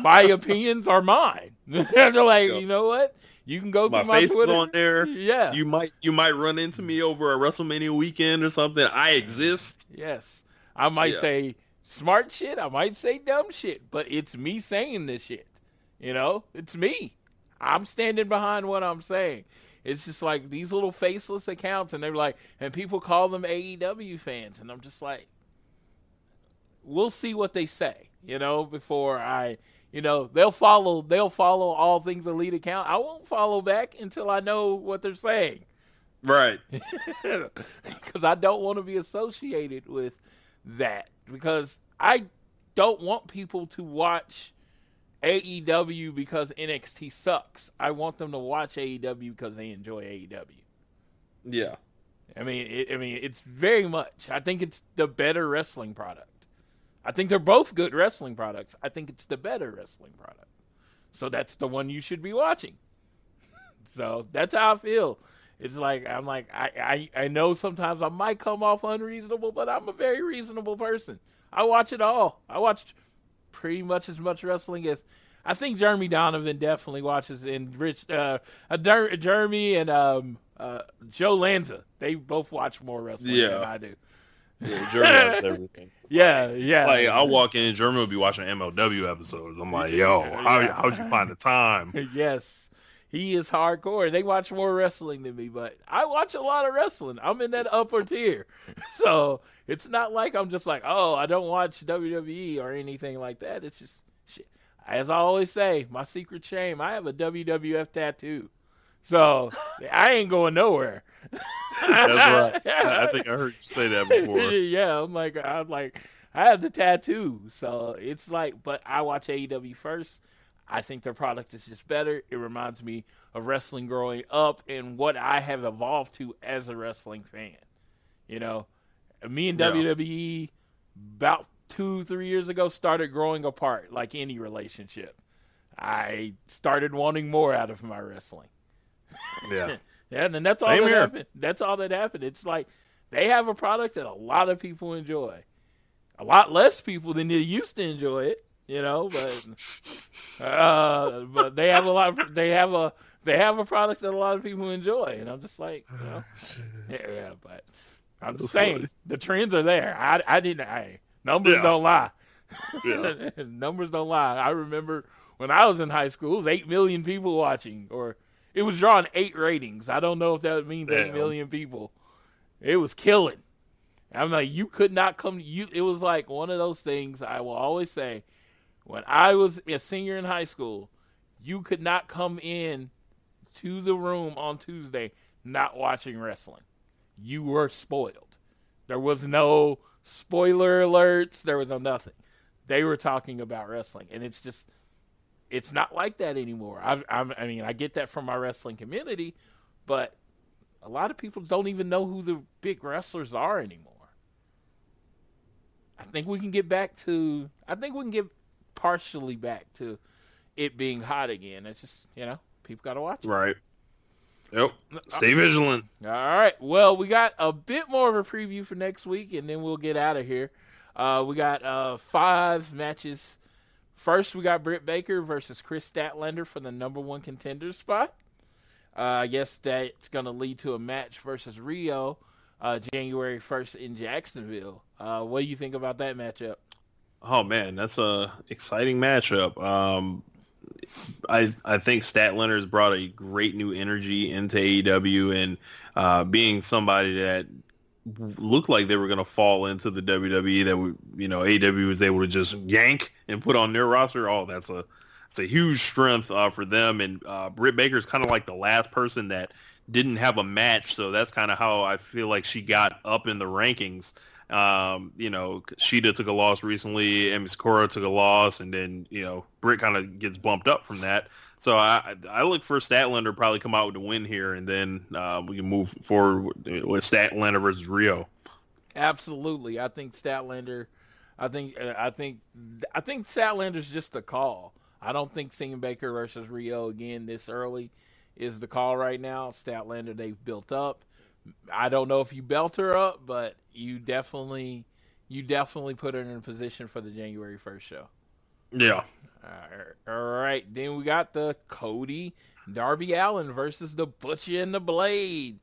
my opinions are mine. They're like, you know what? You can go my through my face Twitter. is on there. Yeah. You might you might run into me over a WrestleMania weekend or something. I exist. Yes. I might Yeah. say smart shit. I might say dumb shit, but it's me saying this shit. You know, it's me. I'm standing behind what I'm saying. It's just like these little faceless accounts, and they're like, and people call them AEW fans, and I'm just like, we'll see what they say, you know, before I, you know, they'll follow, they'll follow all things elite account. I won't follow back until I know what they're saying Right. because I don't want to be associated with that because I don't want people to watch AEW because NXT sucks. I want them to watch AEW because they enjoy AEW. Yeah. I mean, it, I mean, it's very much. I think it's the better wrestling product. I think they're both good wrestling products. I think it's the better wrestling product. So that's the one you should be watching. so that's how I feel. It's like I'm like I, I I know sometimes I might come off unreasonable, but I'm a very reasonable person. I watch it all. I watch pretty much as much wrestling as I think Jeremy Donovan definitely watches and Rich uh, uh Jeremy and um uh Joe Lanza. They both watch more wrestling Yeah. than I do. Yeah German everything. Yeah, yeah. Like I'll walk in, German will be watching MLW episodes. I'm like, yo, how how'd you find the time? yes. He is hardcore. They watch more wrestling than me, but I watch a lot of wrestling. I'm in that upper tier. So it's not like I'm just like, oh, I don't watch WWE or anything like that. It's just shit. As I always say, my secret shame, I have a WWF tattoo. So I ain't going nowhere. That's right. I, I think I heard you say that before. yeah, I'm like, I'm like, I have the tattoo, so it's like, but I watch AEW first. I think their product is just better. It reminds me of wrestling growing up and what I have evolved to as a wrestling fan. You know, me and Yeah. WWE about two, three years ago started growing apart, like any relationship. I started wanting more out of my wrestling. Yeah. Yeah, and then that's all Same that here. happened. That's all that happened. It's like they have a product that a lot of people enjoy. A lot less people than they used to enjoy it, you know, but uh, but they have a lot of, they have a they have a product that a lot of people enjoy, and I'm just like, you know, yeah, yeah, but I'm just saying funny. the trends are there. I I didn't. I numbers Yeah. don't lie. Yeah. Numbers don't lie. I remember when I was in high school, it was eight million people watching, or it was drawing eight ratings. I don't know if that means eight Damn. million people. It was killing. I'm like, you could not come. You. It was like one of those things. I will always say, when I was a senior in high school, you could not come in to the room on Tuesday not watching wrestling. You were spoiled. There was no spoiler alerts. There was no nothing. They were talking about wrestling, and it's just, it's not like that anymore. I, I'm, mean, I get that from my wrestling community, but a lot of people don't even know who the big wrestlers are anymore. I think we can get back to. I think we can get partially back to it being hot again. It's just you know people got to watch it. Right. Yep. Stay vigilant. All right. Well, we got a bit more of a preview for next week, and then we'll get out of here. Uh, we got uh, five matches. First, we got Britt Baker versus Kris Statlander for the number one contender spot. Uh, I guess that's going to lead to a match versus Riho uh, January 1st in Jacksonville. Uh, what do you think about that matchup? Oh man, that's a exciting matchup. Um, I I think has brought a great new energy into AEW, and uh, being somebody that looked like they were going to fall into the WWE that we, you know AW was able to just yank and put on their roster. Oh, that's a it's a huge strength uh, for them. And uh, Britt Baker is kind of like the last person that didn't have a match, so that's kind of how I feel like she got up in the rankings. Um, you know, Shida took a loss recently, Emi Sakura took a loss, and then you know Britt kind of gets bumped up from that. So I I look for Statlander probably come out with a win here, and then uh, we can move forward with Statlander versus Riho. Absolutely, I think Statlander. I think I think I think Statlander's just a call. I don't think seeing Baker versus Riho again this early is the call right now. Statlander they've built up. I don't know if you belt her up, but you definitely you definitely put her in a position for the January first show. Yeah. All right. Then we got the Cody Darby Allin versus the Butcher and the Blade.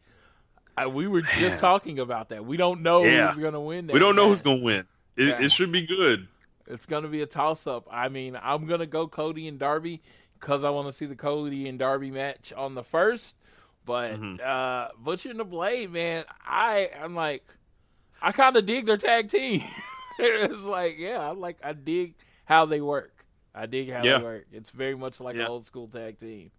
Uh, we were just Man. talking about that. We don't know Yeah. who's going to win. That We don't know match. who's going to win. It, Yeah. it should be good. It's going to be a toss up. I mean, I'm going to go Cody and Darby because I want to see the Cody and Darby match on the first. But Mhm. uh, Butcher and the Blade, man, I I'm like, I kind of dig their tag team. it's like, yeah, I like I dig how they work. I dig how Yeah. they work. It's very much like Yeah. an old school tag team.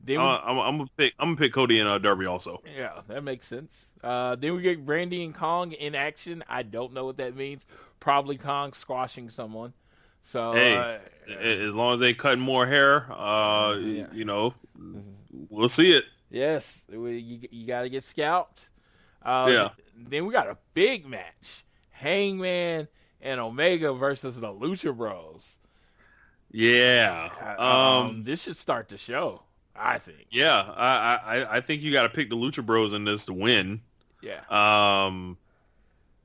Then we- Uh, I'm, I'm gonna pick. I'm gonna pick Cody and uh, Darby also. yeah, that makes sense. Uh, then we get Brandi and Kong in action. I don't know what that means. Probably Kong squashing someone. So Hey, uh, As long as they cut more hair, uh, Yeah. you know, we'll see it. Yes, we- you, you got to get scalped. Uh, Yeah. Then we got a big match: Hangman and Omega versus the Lucha Bros. Yeah. Um, Um. this should start the show. I think. Yeah. I. I. I think you got to pick the Lucha Bros in this to win. Yeah. Um.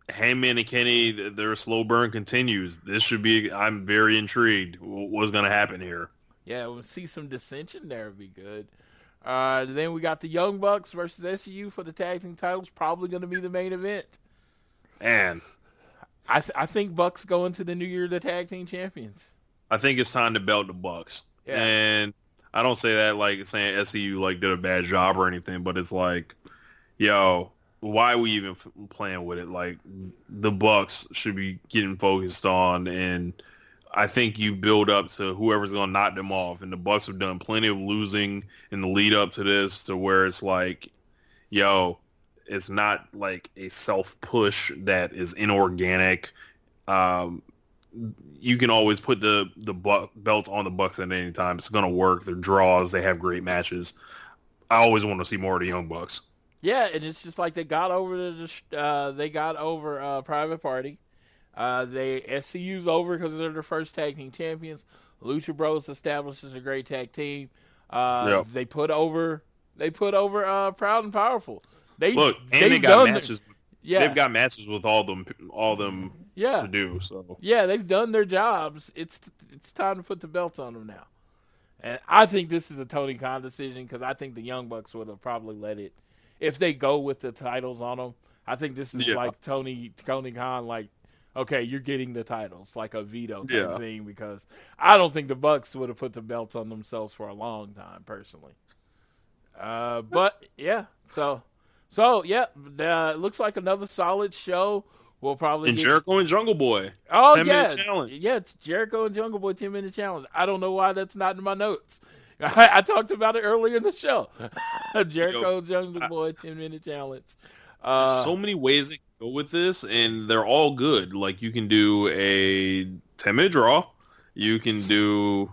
Hangman and Kenny, their slow burn continues. This should be. I'm very intrigued. What's gonna happen here? Yeah, we'll see some dissension there. Would be good. Uh, then we got the Young Bucks versus SCU for the tag team titles. Probably going to be the main event. And I th- I think Bucks go into the new year the tag team champions. I think it's time to belt the Bucks. Yeah. And I don't say that like saying SCU like did a bad job or anything, but it's like, yo, why are we even f- playing with it? Like the Bucks should be getting focused on, and I think you build up to whoever's gonna knock them off. And the Bucks have done plenty of losing in the lead up to this, to where it's like, yo, it's not like a self push that is inorganic. Um, you can always put the the bu- belts on the Bucks at any time. It's gonna work. They're draws. They have great matches. I always want to see more of the Young Bucks. Yeah, and it's just like they got over the uh, they got over uh, Private Party. Uh, they SCU's over because they're the first tag team champions. Lucha Bros establishes a great tag team. Uh, Yep. They put over they put over uh, Proud and Powerful. They Look, and they've got done their- matches. yeah, They've got matches with all them all them yeah, to do. So yeah. They've done their jobs. It's it's time to put the belts on them now. And I think this is a Tony Khan decision because I think the Young Bucks would have probably let it if they go with the titles on them. I think this is Yeah. like Tony Tony Khan like okay, you're getting the titles like a veto type Yeah. thing because I don't think the Bucks would have put the belts on themselves for a long time personally. Uh, but yeah, so so yeah, uh, looks like another solid show. We'll probably and get Jericho and Jungle Boy. Oh 10 yeah, minute challenge. yeah. It's Jericho and Jungle Boy ten minute challenge. I don't know why that's not in my notes. I, I talked about it earlier in the show. Jericho Jungle Boy ten minute challenge. Uh, so many ways they can go with this, and they're all good. Like you can do a ten minute draw. You can do.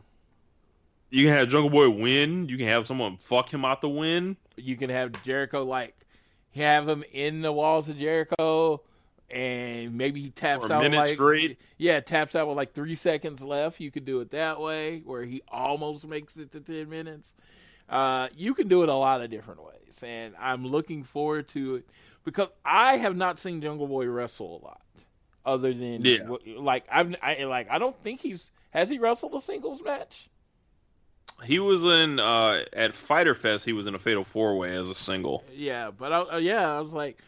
You can have Jungle Boy win. You can have someone fuck him out the win. you can have Jericho like have him in the walls of Jericho, and maybe he taps For a out like straight. yeah, taps out with like three seconds left. You could do it that way, where he almost makes it to ten minutes. Uh, you can do it a lot of different ways, and I'm looking forward to it because I have not seen Jungle Boy wrestle a lot, other than Yeah. like I've I, like I don't think he's has he wrestled a singles match. He was in uh, at Fighter Fest. He was in a Fatal Four Way as a single. Yeah, but I, uh, yeah, I was like,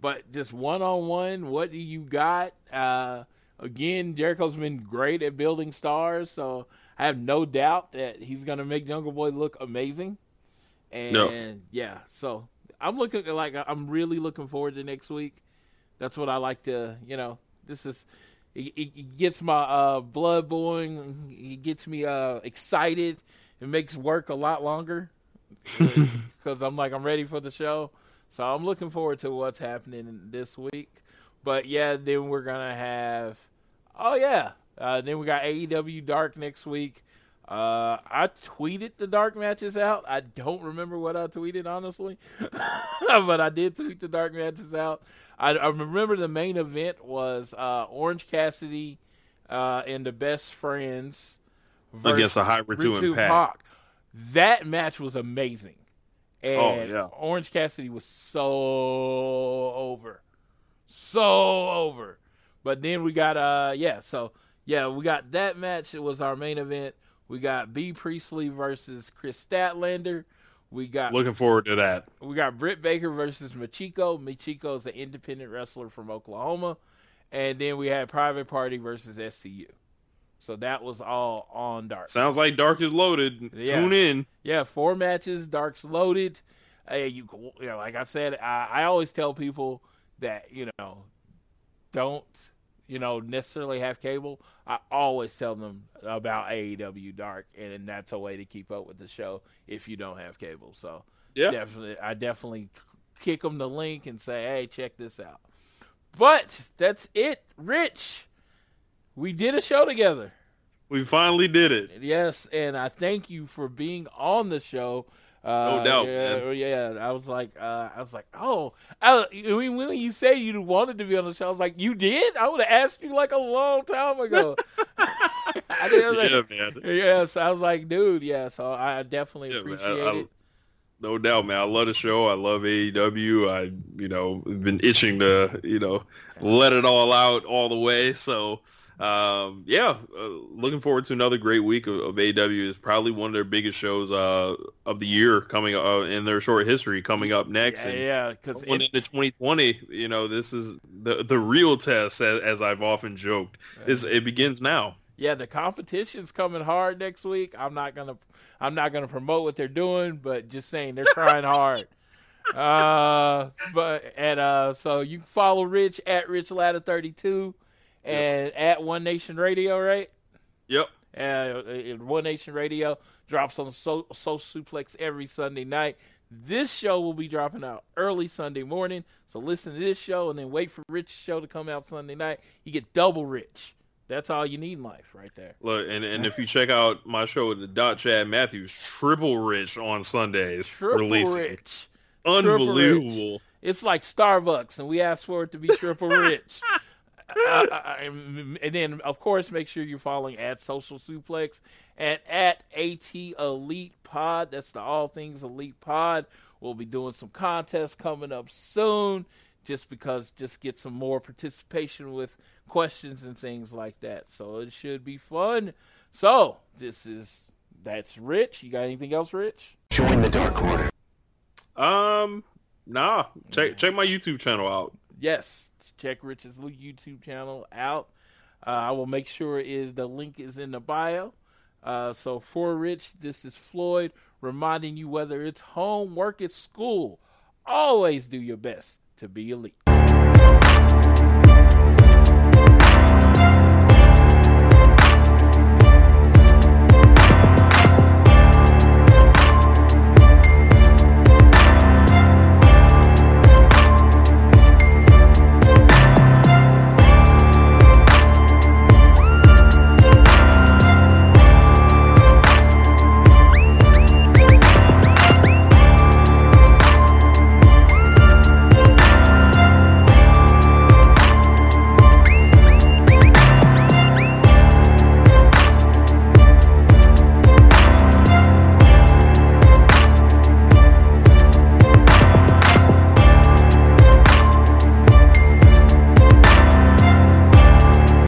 but just one on one, what do you got? Uh, again, Jericho's been great at building stars, so I have no doubt that he's gonna make Jungle Boy look amazing. And No. yeah, so I'm looking like I'm really looking forward to next week. That's what I like to, you know. This is it, it gets my uh, blood boiling. It gets me uh, excited. It makes work a lot longer because I'm like I'm ready for the show. So I'm looking forward to what's happening this week. But yeah, then we're gonna have. Oh yeah, uh, then we got AEW Dark next week. Uh, I tweeted the dark matches out. I don't remember what I tweeted honestly, but I did tweet the dark matches out. I, I remember the main event was uh, Orange Cassidy uh, and the Best Friends against a hybrid two and Pac. Pac. That match was amazing, and Oh, yeah. Orange Cassidy was so over, so over. But then we got uh yeah, so yeah, we got that match. It was our main event. We got Bea Priestley versus Kris Statlander. We got Looking forward to that. we got Britt Baker versus Machiko. Machiko is an independent wrestler from Oklahoma. And then we had Private Party versus SCU. So that was all on Dark. Sounds like Dark is loaded. Yeah. Tune in. Yeah, four matches. Dark's loaded. Hey, you, you know, like I said, I, I always tell people that you know, don't you know necessarily have cable. I always tell them about AEW Dark, and that's a way to keep up with the show if you don't have cable. So Yeah. definitely, I definitely kick them the link and say, hey, check this out. But that's it, Rich. We did a show together. We finally did it. Yes, and I thank you for being on the show. Uh, No doubt, yeah, man. yeah. I was like, uh, I was like, oh, I, I mean, when you say you wanted to be on the show, I was like, you did? I would have asked you like a long time ago. I did, I was like, Yeah, man. Yes, I was like, dude, yeah. So I definitely Yeah, appreciate I- I- it. No doubt, man. I love the show. I love AEW. I, you know, been itching to, you know, let it all out all the way. So, um, yeah, uh, looking forward to another great week of, of AEW. Is probably one of their biggest shows uh, of the year coming uh, in their short history coming up next. Yeah, And yeah, because Going into 2020, you know, this is the the real test, as, as I've often joked. Is it begins now. yeah, the competition's coming hard next week. I'm not gonna, I'm not gonna promote what they're doing, but just saying they're trying hard. Uh, but and uh, so you can follow Rich at Rich Ladder 32 and at One Nation Radio, right? Yep. Uh, uh, One Nation Radio drops on so- Social Suplex every Sunday night. This show will be dropping out early Sunday morning. So listen to this show and then wait for Rich's show to come out Sunday night. You get double Rich. That's all you need in life, right there. Look, and, and if you check out my show with the Dot Chad Matthews, Triple Rich on Sundays Triple releasing. Rich. Unbelievable. It's like Starbucks, and we asked for it to be triple rich. Uh, and then, of course, make sure you're following at Social Suplex and at AT Elite Pod. That's the All Things Elite Pod. We'll be doing some contests coming up soon, just because just get some more participation with questions and things like that. So it should be fun. So this is that's Rich. You got anything else, Rich? Join the Dark Order. Um, nah. Check check my YouTube channel out. Yes, check Rich's YouTube channel out. Uh, I will make sure is the link is in the bio. Uh, so for Rich, this is Floyd reminding you whether it's home, work, at school, always do your best to be elite.